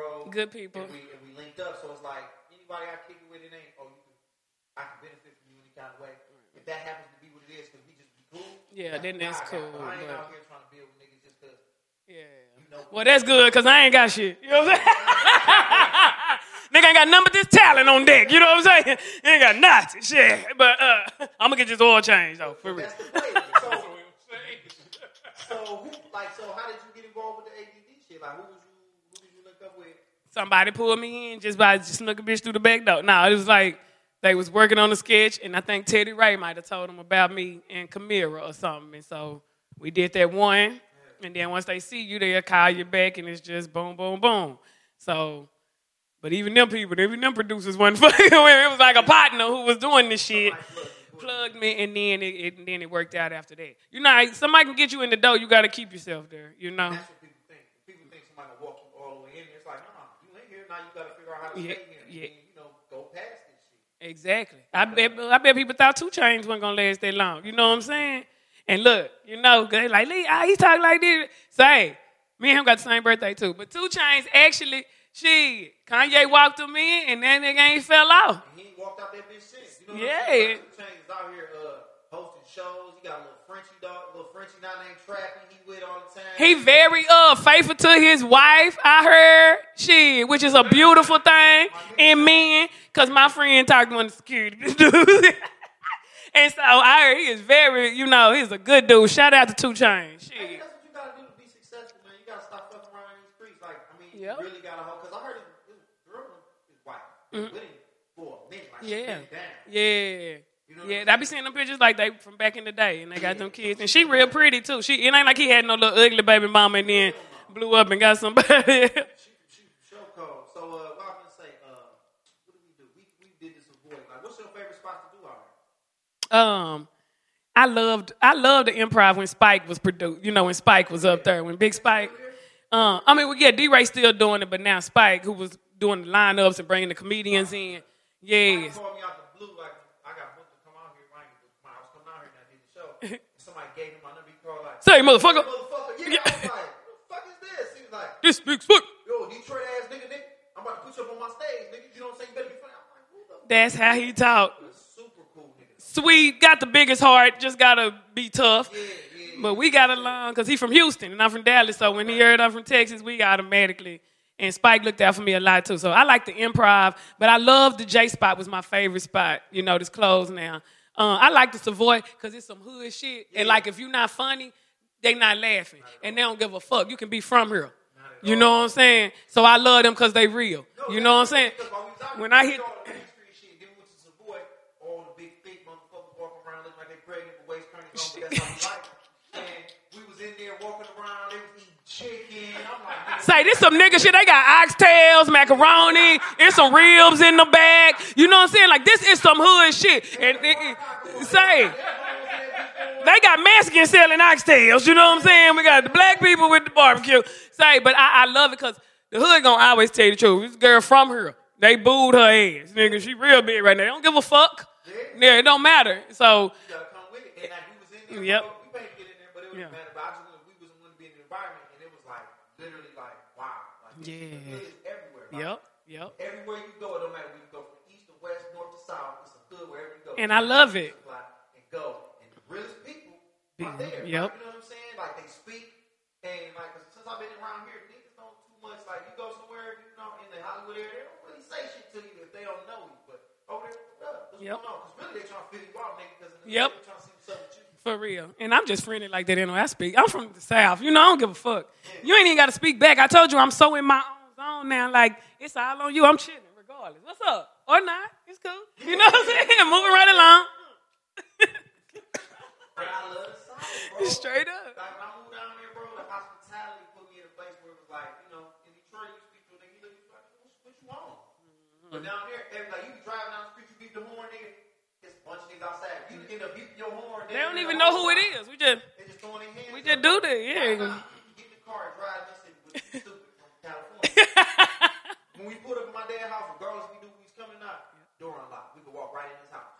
met him on the road. Good people. And we, and we linked up, so it's like anybody I kick it with, it ain't oh you can, I can benefit from you any kind of way. If that happens to be what it is, because we just be cool. Yeah, then that's cool, But I ain't out here trying to build with niggas just because. Yeah. know- Well, that's good because I ain't got shit. You know what I'm saying? Nigga ain't got none but this talent on deck. You know what I'm saying? Ain't got nothing. Shit. But uh, I'm gonna get this oil change though, for real. That's. So, so who, like, so how did you get involved with the ADD shit? Like, who was you? Who did you link up with? Somebody pulled me in just by just snuck a bitch through the back door. No, it was like they was working on the sketch, and I think Teddy Ray might have told them about me and Camira or something. And so we did that one, and then once they see you, they'll call you back, and it's just boom, boom, boom. So, but even them people, even them producers wasn't fucking. It was like a partner who was doing this shit. Plugged me, and then it, it and then it worked out after that. You know, somebody can get you in the door. You got to keep yourself there. You know. That's what people think. People think somebody will walk you all the way in. It's like, nah, you in here now. You got to figure out how to Yeah, yeah. And, you know, go past this shit. Exactly. I bet I bet people thought Two Chainz wasn't gonna last that long. You know what I'm saying? And look, you know, they like Lee, ah, he talk like this. Say, me and him got the same birthday too. But Two Chainz actually, she Kanye walked him in and that nigga ain't fell off. And he walked out that bitch since. You know what Yeah. Two Chainz is out here uh, shows. He got a little Frenchie dog, little Frenchie now named Trappy. He with all the time. He very uh faithful to his wife, I heard. She, which is a beautiful thing in men, cause my friend talked to one of the security dudes. and so I heard he is very, you know, he's a good dude. Shout out to Two Chainz. Hey, Shit. that's what you gotta do to be successful, man. You gotta stop fucking around in these streets. Like, I mean, Yep. you really gotta hold. Because I heard this girl is white. With him for a minute. Like, Mm-hmm. Yeah. down. Yeah. Yeah, I be seeing them pictures like they from back in the day, and they got them kids, and she real pretty too. She it ain't like he had no little ugly baby mama and then blew up and got somebody. She, she show code. So, uh, what I'm gonna say, uh, what did we do? We, we did this avoid. Like, what's your favorite spot to do out um, I loved I loved the improv when Spike was produced. You know when Spike was up there when Big Spike. Um, I mean, well, yeah, D. Ray still doing it, but now Spike, who was doing the lineups and bringing the comedians in, He Say, motherfucker, motherfucker, yeah. I was like, what the fuck is this? He was like, this Big Spike. yo, Detroit ass nigga, nigga, I'm about to put you up on my stage, nigga. You know what I'm saying? You better be funny. Like, That's how he talked. super cool nigga. Sweet, got the biggest heart, just gotta be tough. Yeah, yeah. But we got along because he from Houston and I'm from Dallas. So when he heard I'm from Texas, we automatically. And Spike looked out for me a lot too. So I like the improv, but I love the J spot was my favorite spot. You know, this closed now. Uh, I like the Savoy because it's some hood shit. And like if you're not funny, they not laughing. And they don't give a fuck. You can be from here. You know what I'm saying? So I love them because they real. You know what I'm saying? Because while we was out When I like. Yeah, we hit saw all the Main Street shit, then we went to Savoy, all the big, thick motherfuckers walking around looking like they pregnant with waist trainers on, but that's how we like it. And we was in there walking around, they was eating chicken. I'm like, nigga, Say this some nigga shit. They got oxtails, macaroni, and some ribs in the bag. You know what I'm saying? Like this is some hood shit. And it, it- say they got Mexicans selling oxtails. You know what I'm saying? We got the black people with the barbecue. Say, but I, I love it because the hood gonna always tell you the truth. This girl from here, they booed her ass, nigga. She real big right now. They don't give a fuck. Yeah, it don't matter. So you gotta come with it. you Yep. know, we paid to get in there, but it was Yeah. matter. But I just wanted, we was wanted to be in the environment, and it was like literally like it's- Yeah. the hood is everywhere. Like, Yep. Yep. Everywhere you go, it don't matter where you go, from east to west, north to south, it's a hood wherever you go. And I love it. Supply And go, and the realest people Be- are there. yep. Like, you know what I'm saying? Like they speak, and like since I've been around here, niggas don't too much. Like you go somewhere, you know, in the Hollywood area, they don't really say shit to you if they don't know you. But over there, up? What's Yep. going on? Because really, they're trying to figure you out, nigga. Because Yep. they trying to see what's up with you. For real. And I'm just friendly like that anyway. I speak. I'm from the South. You know, I don't give a fuck. You ain't even got to speak back. I told you I'm so in my own zone now. Like, it's all on you. I'm chilling regardless. What's up? Or not. It's cool. You know what I'm saying? Moving right along. But I love the South. Straight up. Like when I moved down there, bro, the hospitality put me in a place where it was like, you know, in Detroit, you speak to a nigga, you look like, what, you want? But mm-hmm. down there, like you be driving down the street, you beat the horn, nigga. Bunch of niggas outside. You end up beating your horn. They don't even know who it is. We just, just throwing their hands. we just do that. Yeah. now, you can get in the car and drive this shit, which stupid from California. when we put up in my dad's house, regardless if we knew we was coming out, door unlocked. We could walk right in his house.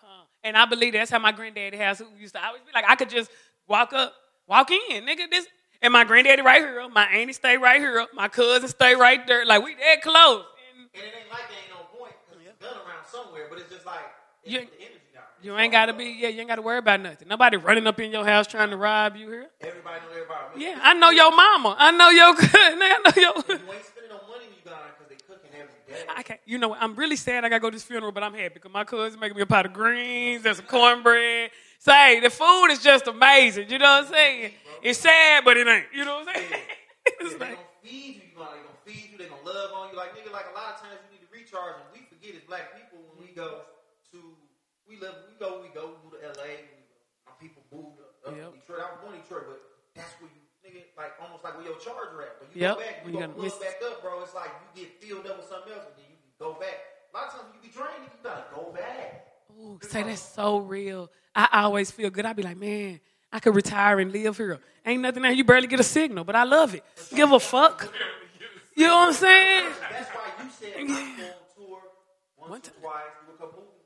And I believe that's how my granddaddy house used to always be like, I could just walk up, walk in, nigga. This and my granddaddy right here, my auntie stay right here, my cousin stay right there. Like we that close. And And it ain't like they ain't no point because a gun around somewhere, but it's just like it's You- the there. You ain't gotta be, yeah, you ain't gotta worry about nothing. Nobody running up in your house trying to rob you here. Everybody know everybody. Yeah, I know your mama. I know your cousin. I know your. You ain't spending no money you because they cooking every day. I can't. You know, what? I'm really sad. I gotta go to this funeral, but I'm happy because my cousin making me a pot of greens. There's some cornbread. Say the food is just amazing. You know what I'm saying? It's sad, but it ain't. You know what I'm saying? it's They like, gonna feed you. You know, they gonna feed you. They gonna love on you. Like nigga, like a lot of times you need to recharge, and we forget as black people when we go we live. We go. We go. We move to L.A. We, our people move to up Yep. to Detroit. I was born in Detroit, but that's where you nigga like almost like where your charger at. When you Yep. go back, When you you go plug back up, bro. It's like you get filled up with something else, and then you can go back. A lot of times when you be drained, you gotta go back. Ooh, say that's so real. I always feel good. I be like, man, I could retire and live here. Ain't nothing there. You barely get a signal, but I love it. Give a fuck. You know what I'm saying? That's why you said I go on tour One once or twice, do a couple movies,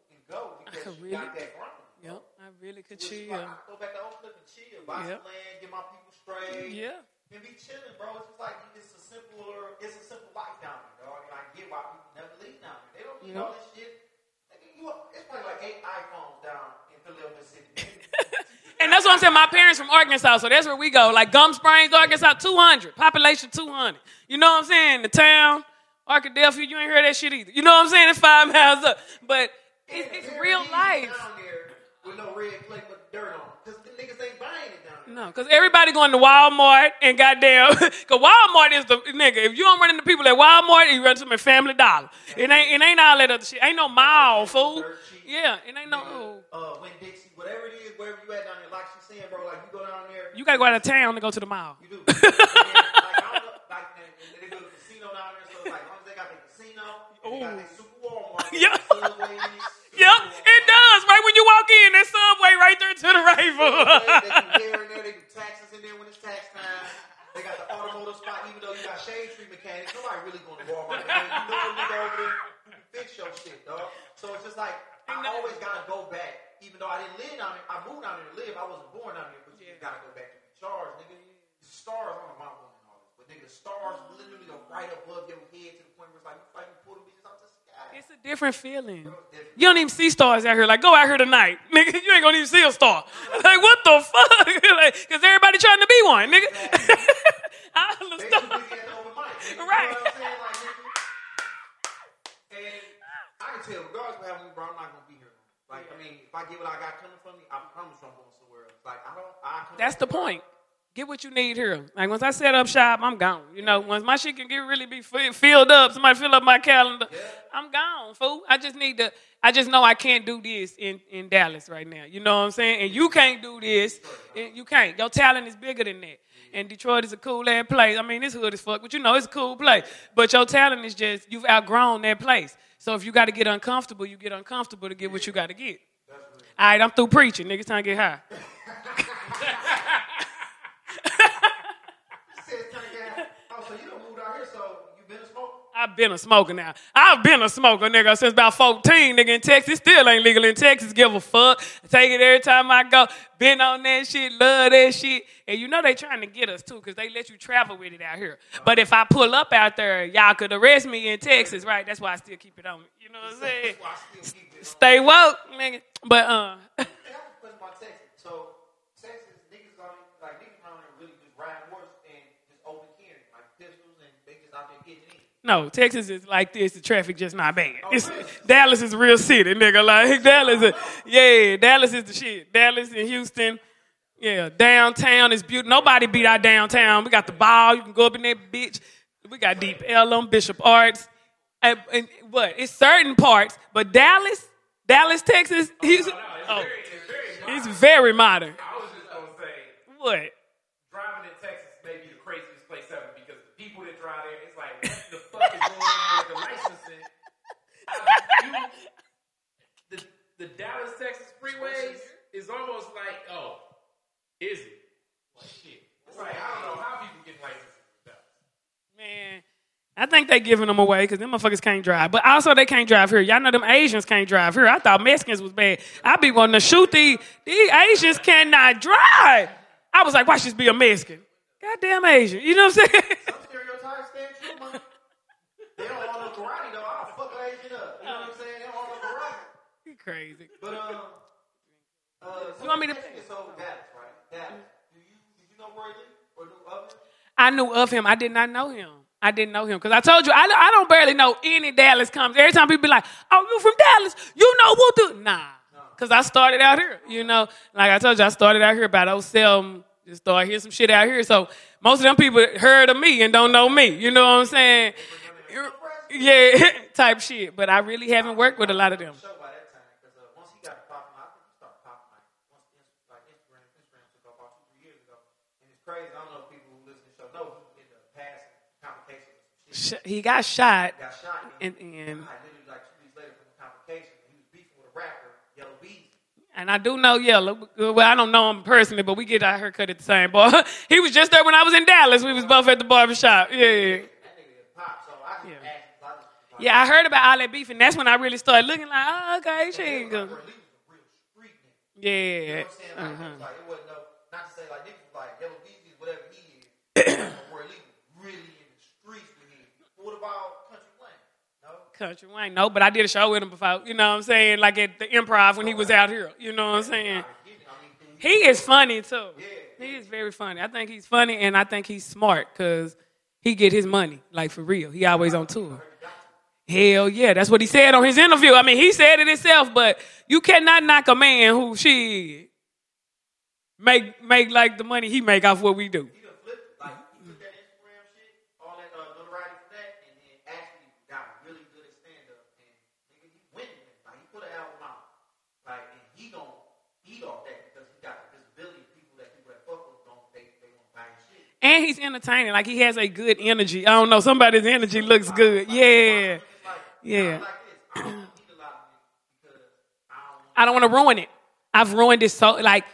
and go because could you really- got that grind. Yep, I really could Which chill. why I go back to Oak Cliff and chill, buy Yep. some land, get my people straight, Yeah. and be chilling, bro. It's just like it's a simpler, it's a simple life down there, dog. And I get why people never leave down there. They don't need Yep. all this shit. You, it's probably like eight iPhones down in Philadelphia City. And that's what I'm saying. My parents from Arkansas, so that's where we go. Like Gum Springs, Arkansas, 200. Population 200. You know what I'm saying? The town, Arkadelphia, you ain't heard that shit either. You know what I'm saying? It's five miles up. But it's, it's real is life. with no red clay but dirt on, because the niggas ain't buying it down there. No, because everybody going to Walmart and goddamn, because Walmart is the nigga. If you don't run into people at Walmart, you run to them at Family Dollar. It ain't, it ain't all that other shit. Ain't no mall, fool. Yeah, it ain't no. uh, when Dixie, whatever it is, wherever you at down there, like she's saying, bro, like you go down there, You gotta go out of town to go to the mall. you do. like, I don't know, like, and, and they go to casino down there, so like, as long as they got the casino, and they got their super Walmart, Yeah. Yep, it does. Right when you walk in, that subway right there to the right. They in there, they do taxes in there when it's tax time. They got the automotive spot, even though you got shade tree mechanics. Nobody really going to Walmart. You know, you go over there, you fix your shit, dog. So it's just like I always gotta go back, even though I didn't live down there. I moved down there to live. I wasn't born down there, but you gotta go back to be charged, nigga. The stars, on don't know but nigga, the stars literally go right above your head to the point where it's like you fight and pull them bitches out the sky. It's a different feeling. You don't even see stars out here. Like, go out here tonight, nigga. You ain't gonna even see a star. Like, what the fuck? like, cause everybody trying to be one, nigga. All the They too stars. busy at the open mic. Right. You know what I'm saying? Like, nigga. And I can tell, regardless of how many, bro, I'm not gonna be here. Like, I mean, if I get what I got coming from me, I promise I'm going somewhere else. Like, I don't. I That's the point. Get what you need here. Like once I set up shop, I'm gone. You know, once my shit can get really be filled up, somebody fill up my calendar, I'm gone, fool. I just need to. I just know I can't do this in in Dallas right now. You know what I'm saying? And you can't do this. And you can't. Your talent is bigger than that. And Detroit is a cool ass place. I mean, this hood is fuck, but you know it's a cool place. But your talent is just you've outgrown that place. So if you got to get uncomfortable, you get uncomfortable to get what you got to get. All right, I'm through preaching. Niggas time to get high. said, "Thank God." Oh, so you don't move out here, so you been a smoker? I've been a smoker now. I've been a smoker, nigga, since about 14, nigga, in Texas. Still ain't legal in Texas. Give a fuck. Take it every time I go. Been on that shit, love that shit. And you know they trying to get us too, because they let you travel with it out here. But if I pull up out there, y'all could arrest me in Texas, right? That's why I still keep it on me. You know what I'm saying? That's why I still keep it. on. Stay woke, nigga. But uh Hey, I have a question about Texas. So Texas niggas on like niggas around there really just ride horse and just open carry, like pistols, and they just out there getting in. No, Texas is like this. The traffic just not bad. It's, Dallas is a real city, nigga. Like Dallas, is, yeah, Dallas is the shit. Dallas and Houston, yeah, downtown is beautiful. Nobody beat our downtown. We got the ball. You can go up in that bitch. We got Deep Ellum, Bishop Arts, and, and what? It's certain parts, but Dallas, Dallas, Texas, he's oh, he's oh, very modern. I was just gonna say, What? driving in Texas may be the craziest place ever because the people that drive there, it's like, what the fuck is going on with the licensing? You- the, the Dallas, Texas freeways is almost like, oh, is it? Well, shit. It's like, I don't know how people get licenses in Dallas. Man, I think they giving them away because them motherfuckers can't drive. But also they can't drive here. Y'all know them Asians can't drive here. I thought Mexicans was bad. I be wanting to shoot these. These Asians cannot drive. I was like, why should be a Mexican? Goddamn Asian. You know what I'm saying? Some stereotypes stand true, man. They don't want no karate though. I'll fuck an Asian up. You know what I'm saying? They don't want no karate. You crazy. But um, uh, so You want me to- So Dallas, right? Dallas. Do you did you know where he or knew of him? I knew of him. I did not know him. I didn't know him because I told you I, I don't barely know any Dallas comes. Every time people be like, "Oh, you from Dallas? You know what the nah?" Because I started out here. You know, like I told you, I started out here about 07. Just started hearing some shit out here. So most of them people heard of me and don't know me. You know what I'm saying? Yeah, type shit. But I really haven't worked with a lot of them. Show by that time because uh, once he got popping, I think he started popping like once Inst- like Instagram, Instagram took off about two three years ago, and it's crazy. I don't know if people who listen to the show know he ended up passing complications. and Shit. Sh- He got shot, Got shot and and, and I literally like two weeks later from the complications, he was beefing with a rapper, Yella Beezy. And I do know Yella. Well, I don't know him personally, but we get our haircut at the same bar. he was just there when I was in Dallas. We was both at the barbershop. Yeah. That pop, so I Yeah. I like, Yeah, I heard about all that beef, and that's when I really started looking like, oh, okay, she ain't good. Bro, Lee was a real street nigga. You know Yeah. what I'm saying? Like, Uh-huh. was like, it wasn't no, not to say like niggas was like Yella Beezy is whatever he is. but Roy Lee was really in the streets with him. What about Country Wayne? Country Wayne, no, but I did a show with him before. You know what I'm saying? Like at the improv when he was out here. You know what I'm saying? He is funny too. He is very funny. I think he's funny, and I think he's smart because he get his money like for real. He always on tour. Hell yeah, that's what he said on his interview. I mean, he said it himself, but you cannot knock a man who she make make like the money he make off what we do. he done flipped it. Like, he took that Instagram shit, all that uh, notoriety for that, and then actually got really good at stand up. And nigga, he winning. Like, he put an album out. Like, and he gon' eat off that because he got the visibility of people that people that fuck with don't, they, they won't buy his shit. And he's entertaining. Like he has a good energy. I don't know. Somebody's energy looks good. Yeah. Yeah. I'm like this. I don't need a lot of niggas because I don't want I don't want to ruin it. I've ruined it so like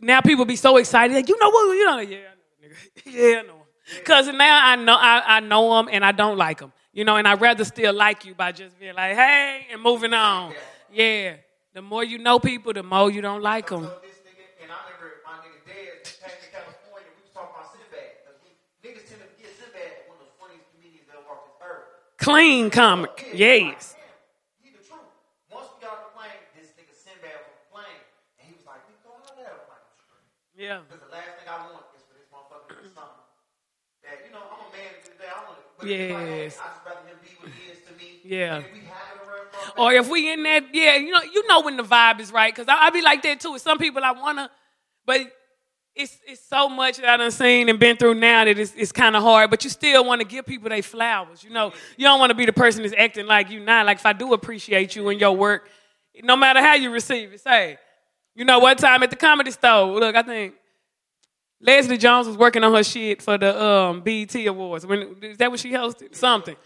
now people be so excited. Like, you know what? You know, yeah, I know, nigga. yeah, I know. Cause now I know I, I know them and I don't like them. You know, and I'd rather still like you by just being like, hey, and moving on. Yeah. The more you know people, the more you don't like them. So this nigga, and I remember my nigga Dez came to California. We was talking about Sinbad. 'Cause we- Niggas tend to forget Sinbad is one of the funniest comedians that walked this earth. Clean comic. Yes. Damn, he the truth. Once we got on the plane, this nigga Sinbad was on the plane, and he was like, "We going out there." I'm like, Yeah. Because the last thing I want is for this motherfucker to do something that you know I'm a man at the end of the day. I want to. But it's like, hey, Yes. Yeah. Or if we in that, yeah, you know, you know when the vibe is right. Cause I, I be like that too. With some people I wanna, but it's it's so much that I done seen and been through now that it's, it's kind of hard. But you still want to give people their flowers. You know, you don't want to be the person that's acting like you not. Like if I do appreciate you and your work, no matter how you receive it, say, you know, one time at the comedy store, look, I think Leslie Jones was working on her shit for the um, BET Awards. When is that what she hosted? Something.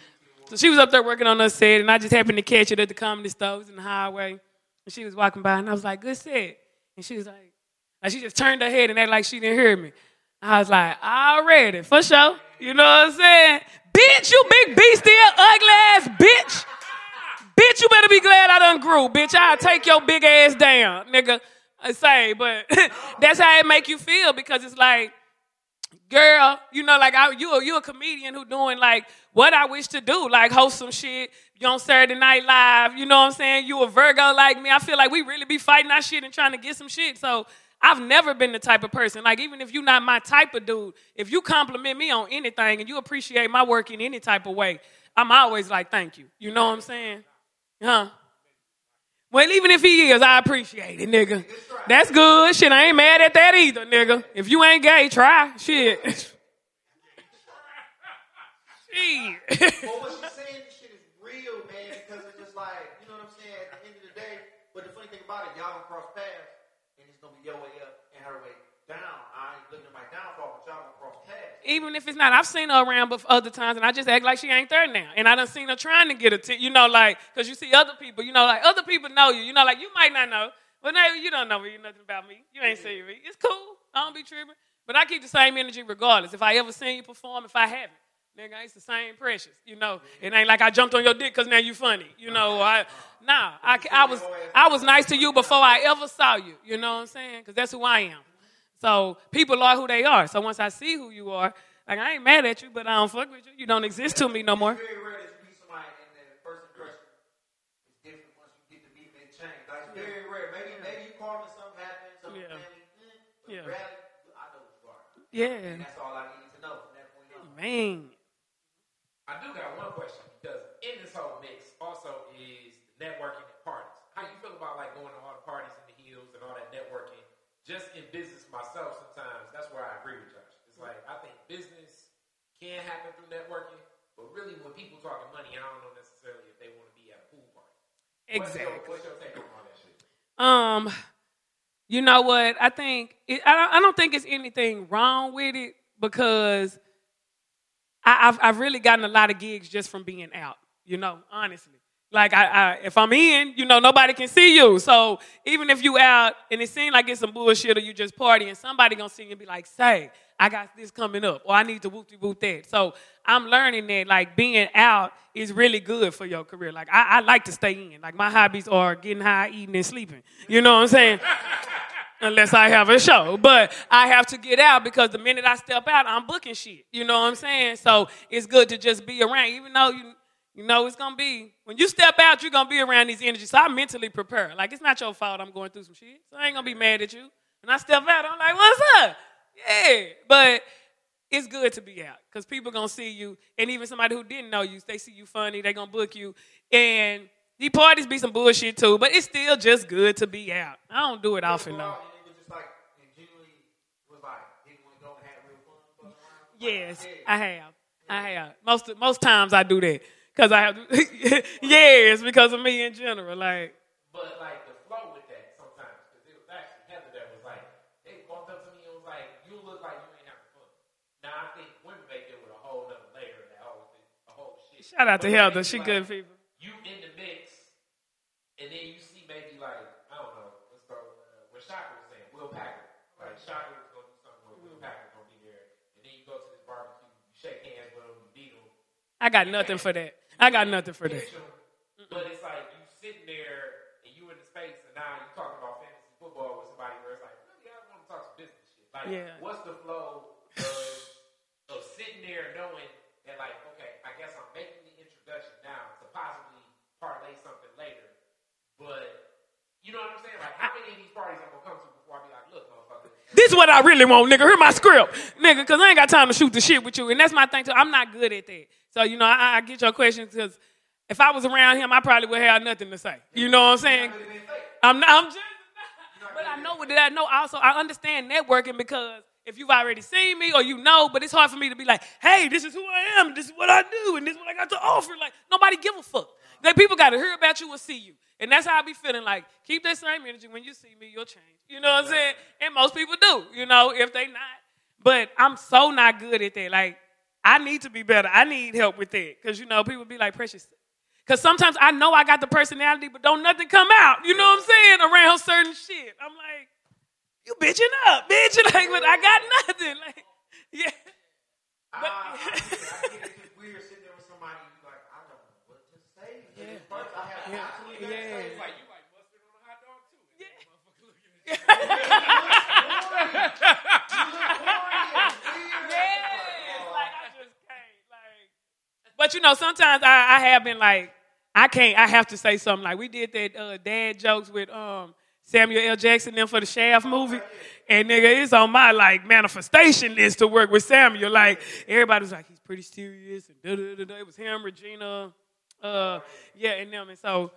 So she was up there working on her set, and I just happened to catch it at the comedy store. It was in the highway, and she was walking by, and I was like, "Good set," and she was like, like she just turned her head and acted like she didn't hear me. I was like, "Already, for sure." You know what I'm saying? Bitch, you big beastie, ugly ass bitch. Bitch, you better be glad I done grew. Bitch, I'll take your big ass down, nigga. I say, but that's how it make you feel because it's like, girl, you know, like I, you, you a comedian who doing like what I wish to do, like host some shit. You on Saturday Night Live, you know what I'm saying? You a Virgo like me. I feel like we really be fighting our shit and trying to get some shit. So I've never been the type of person. Like even if you're not my type of dude, if you compliment me on anything and you appreciate my work in any type of way, I'm always like, thank you. You know what I'm saying? Huh? Well, even if he is, I appreciate it, nigga. That's good. Shit, I ain't mad at that either, nigga. If you ain't gay, try. Shit. Shit. What she's saying, this shit is real, man, because it's just like, you know what I'm saying, at the end of the day. But the funny thing about it, y'all gonna cross even if it's not, I've seen her around bef- other times, and I just act like she ain't there now. And I done seen her trying to get a, t- you know, like, cause you see other people, you know, like other people know you, you know, like you might not know, but now you don't know me, you nothing about me. You ain't seen me. It's cool. I don't be tripping, but I keep the same energy regardless. If I ever seen you perform, if I haven't, nigga, it's the same precious. You know, it ain't like I jumped on your dick cause now you funny. You know, uh-huh. I nah, I, I was I was nice to you before I ever saw you. You know what I'm saying? Cause that's who I am. So people are who they are. So once I see who you are, like I ain't mad at you, but I don't fuck with you. You don't exist to me no more. Very rare that meet somebody and the first impression is different once you get to meet them and change. Very rare. Maybe maybe you call me something Yeah. Yeah. rarely, I know who you are. Yeah, And that's all I need to know from that point on. man. I do got one question because in this whole mix also is networking at parties. How you feel about like going to all the parties in the hills and all that networking? Just in business myself, sometimes that's where I agree with Josh. It's like I think business can happen through networking, but really when people talking money, I don't know necessarily if they want to be at a pool party. What's your, Exactly. what's your take on all that shit? Um, you know what? I think it, I don't. I don't think it's anything wrong with it because I, I've I've really gotten a lot of gigs just from being out. You know, honestly. Like I, I, if I'm in, you know, nobody can see you. So even if you out and it seems like it's some bullshit or you just partying, somebody gonna see you and be like, "Say, I got this coming up," or "I need to whoop de whoop that." So I'm learning that like being out is really good for your career. Like I, I like to stay in. Like my hobbies are getting high, eating, and sleeping. You know what I'm saying? Unless I have a show. But I have to get out because the minute I step out, I'm booking shit. You know what I'm saying? So it's good to just be around, even though you you know it's gonna be when you step out, you're gonna be around these energies. So I mentally prepare. Like it's not your fault I'm going through some shit. So I ain't gonna be mad at you. And I step out, I'm like, what's up? Yeah. But it's good to be out because people gonna see you, and even somebody who didn't know you, they see you funny, they gonna book you, and these parties be some bullshit too. But it's still just good to be out. I don't do it often though. out and it was just like, and genuinely was like, didn't want to go and have real fun. fucking around. Yes, I have. I have. Most most times I do that because I have. yes, because of me in general. Like But like the flow with that sometimes, because it was actually Heather that was like, they walked up to me and was like, "You look like you ain't having fun." Now I think women make it with a whole other layer of that whole thing, a whole shit. shout out to But it Heather. She good people. You in the mix, and then you see maybe like I don't know, let's go. Uh, what Shaka was saying, Will Packer. Like Shaka was gonna do something where Will Packer gonna be there, and then you go to this barbecue, you shake hands with him, you beat him, I got nothing for that. I got nothing for that. but it's like you sitting there and you in the space, and now you're talking about fantasy football with somebody where it's like, really, I want to talk some business shit. Like, Yeah. what's the flow of, of sitting there knowing that, like, okay, I guess I'm making the introduction now to possibly parlay something later, but you know what I'm saying? Like, how many of these parties I'm gonna come to before I be like, look, motherfucker, This is what I really want, nigga. Hear my script, nigga, because I ain't got time to shoot the shit with you. And that's my thing, too. I'm not good at that. So, you know, I, I get your question because if I was around him, I probably would have nothing to say. You know what I'm saying? I'm not, I'm just, but I know what did I know. Also, I understand networking because if you've already seen me or you know, but it's hard for me to be like, hey, this is who I am, this is what I do, and this is what I got to offer. Like, nobody give a fuck. Like, people got to hear about you or see you. And that's how I be feeling like, keep that same energy. When you see me, you'll change. You know what I'm saying? And most people do, you know, if they not. But I'm so not good at that. Like, I need to be better. I need help with that. Because, you know, people be like, Precious, because sometimes I know I got the personality, but don't nothing come out. You know what I'm saying? Around certain shit. I'm like, you bitching up, bitch. Like, but I got nothing. Like, yeah. Ah, I. I get it. 'Cause we weird sitting there with somebody. Like, I don't know what to say. Yeah. First, I have Yeah. absolutely nothing to say. Yeah. Like, Like you like mustard on a hot dog too. And motherfucker looking at you. Yes, like I just can't. Like, but you know, sometimes I, I have been like, I can't. I have to say something. Like we did that uh, dad jokes with um Samuel L. Jackson them for the Shaft movie, and nigga, it's on my like manifestation list to work with Samuel. Like everybody was like, he's pretty serious, and da da da da. It was him, Regina, uh, yeah, and them, and so.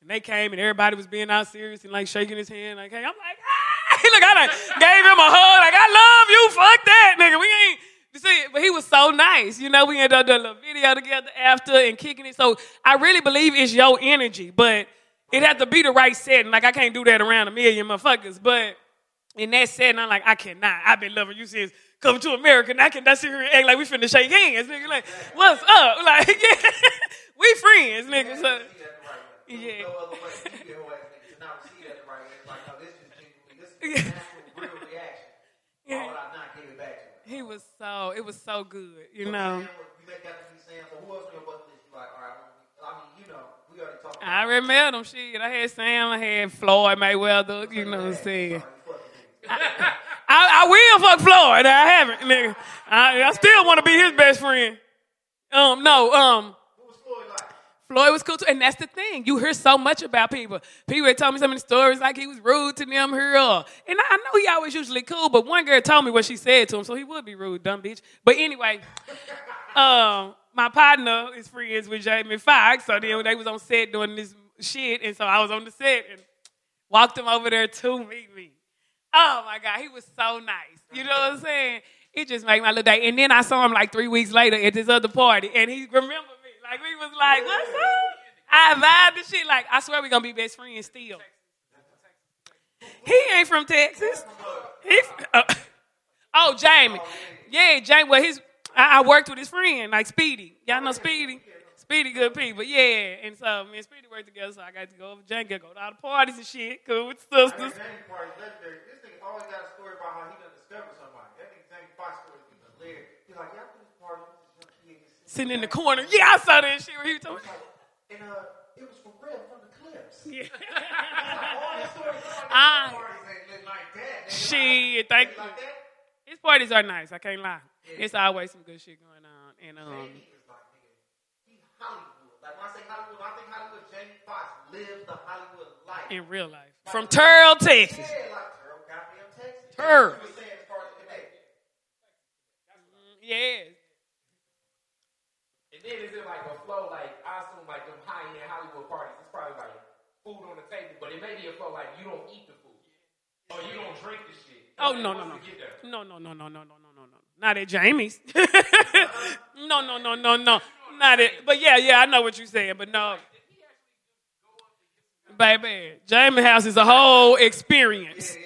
And they came and everybody was being out serious and like shaking his hand, like, hey, I'm like, ah! Look, I like, gave him a hug, like, I love you, fuck that, nigga. We ain't, see, but he was so nice. You know, we ended up doing a little video together after and kicking it. So I really believe it's your energy, but it had to be the right setting. Like, I can't do that around a million motherfuckers. But in that setting, I'm like, I cannot. I've been loving you since coming to America, and I cannot sit here and act like we finna shake hands, nigga. Like, what's up? Like, yeah, we friends, nigga. So, Yeah. No he was so it was so good, you know. I remember them shit. I had Sam, I had Floyd Mayweather, you know what I'm saying. I, I, I, will fuck Floyd. I haven't, nigga. I, I still want to be his best friend. Um, no, um, Floyd was cool too, and that's the thing. You hear so much about people. People had told me so many stories, like he was rude to them here, and I, know he always usually cool. But one girl told me what she said to him, so he would be rude, dumb bitch. But anyway, um, my partner is friends with Jamie Foxx, so then they was on set doing this shit, and so I was on the set and walked him over there to meet me. Oh my God, he was so nice. You know what I'm saying? It just made my little day. And then I saw him like three weeks later at this other party, and he remembered me. Like we was like, "What's up?" I vibed the shit. Like I swear we gonna be best friends still. He ain't from Texas. He. Uh, oh, Jamie. Yeah, Jamie. Well, his. I, I worked with his friend, like Speedy. Y'all know Speedy. Speedy, good people. Yeah, and so me and Speedy worked together. So I got to go over Jamie, go to all the parties and shit. Cool with sisters is legendary. This nigga always got a story about how he done discovered somebody. That nigga Jamie Foxx story is hilarious. He's like, yeah, I do this party with this young kid. He's Sitting in the corner. Yeah, I saw that shit where he was talking. And uh, it was for real from the clips. Yeah. All his Ah. like, parties ain't like that. nigga. Shit, thank you. Like. His parties are nice. I can't lie. It's always some good shit going on. And um, Jamie is like, nigga, he Hollywood. Like when I say Hollywood, I think Hollywood, Jamie Foxx lives the Hollywood life. in real life, from Terrell, Texas. Yeah, like Terrell, goddamn Texas. Terrell. You were saying as far as today. Yes. And then is it like a flow like I assume like them high end Hollywood parties? It's probably like food on the table, but it may be a flow like you don't eat the food or you don't drink the shit. Oh no no no we get there. no no no no no no no no no not at Jamie's. no no no no no not at. But yeah yeah I know what you're saying. But no. Baby, Jamie house is a whole experience.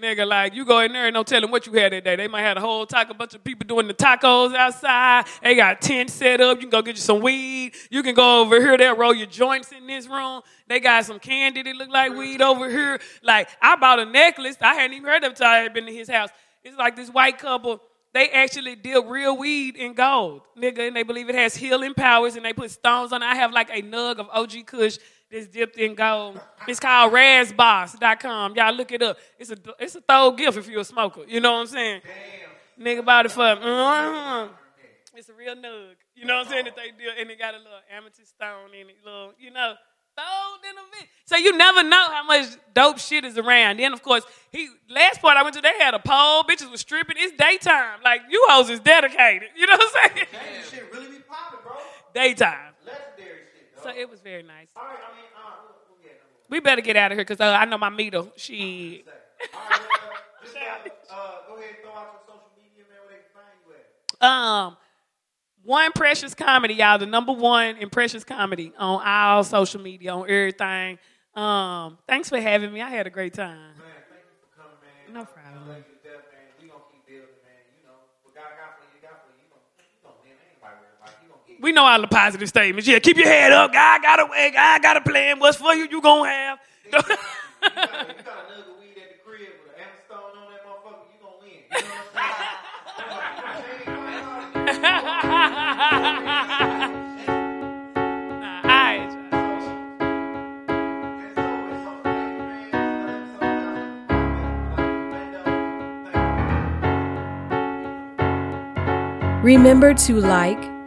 Nigga, like you go in there and don't tell them what you had that day. They might have a whole taco, bunch of people doing the tacos outside. They got tents set up. You can go get you some weed. You can go over here. They'll roll your joints in this room. They got some candy that look like weed over here. Like I bought a necklace. I hadn't even heard of it I had been to his house. It's like this white couple. They actually deal real weed in gold, nigga, and they believe it has healing powers. And they put stones on it. I have like a nug of OG Kush that's dipped in gold. It's called RazBoss.com. Y'all look it up. It's a it's a throw gift if you're a smoker. You know what I'm saying? Damn. Nigga bought it for uh, it's a real nug. You know what I'm saying? That they do, and it got a little amethyst stone in it, little, you know, stone in a bit. So you never know how much dope shit is around. Then of course, he last part I went to, they had a pole, bitches was stripping. It's daytime. Like you hoes is dedicated. You know what I'm saying? Jamie shit really be popping, bro. Daytime. Dog. So it was very nice. All right, I mean, uh, we'll, we'll get We better get out of here because uh, I know my meter. She. All right, uh, just, uh, uh, go ahead and throw out your social media, man, where they can find you at. Um, one precious comedy, y'all. The number one in precious comedy on all social media, on everything. Um, thanks for having me. I had a great time. we know all the positive statements. Yeah, keep your head up. God got a way. God got a plan. What's for you? You gonna have. you got, another weed at the crib with an on that motherfucker. You gonna. You know what I'm saying? Remember to like,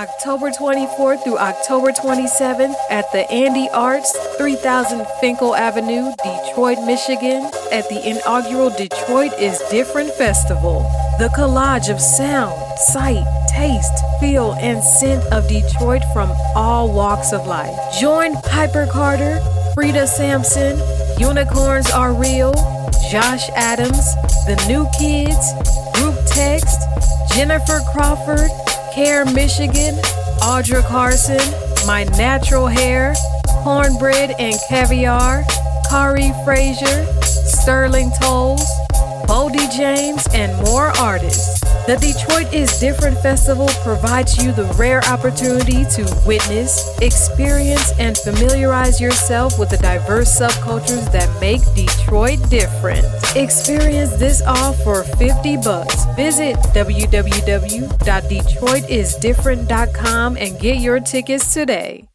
October 24th through October 27th at the Andy Arts, 3000 Fenkell Avenue, Detroit, Michigan, at the inaugural Detroit is Different Festival. The collage of sound, sight, taste, feel, and scent of Detroit from all walks of life. Join Piper Carter, Frida Sampson, Unicorns Are Real, Josh Adams, The New Kids, Group Text, Jennifer Crawford, Care Michigan, Audra Carson, My Natural Hair, Cornbread and Caviar, Kari Frazier, Sterling Tolles, Bodie James, and more artists. The Detroit is Different Festival provides you the rare opportunity to witness, experience, and familiarize yourself with the diverse subcultures that make Detroit different. Experience this all for 50 bucks. Visit www.detroitisdifferent.com and get your tickets today.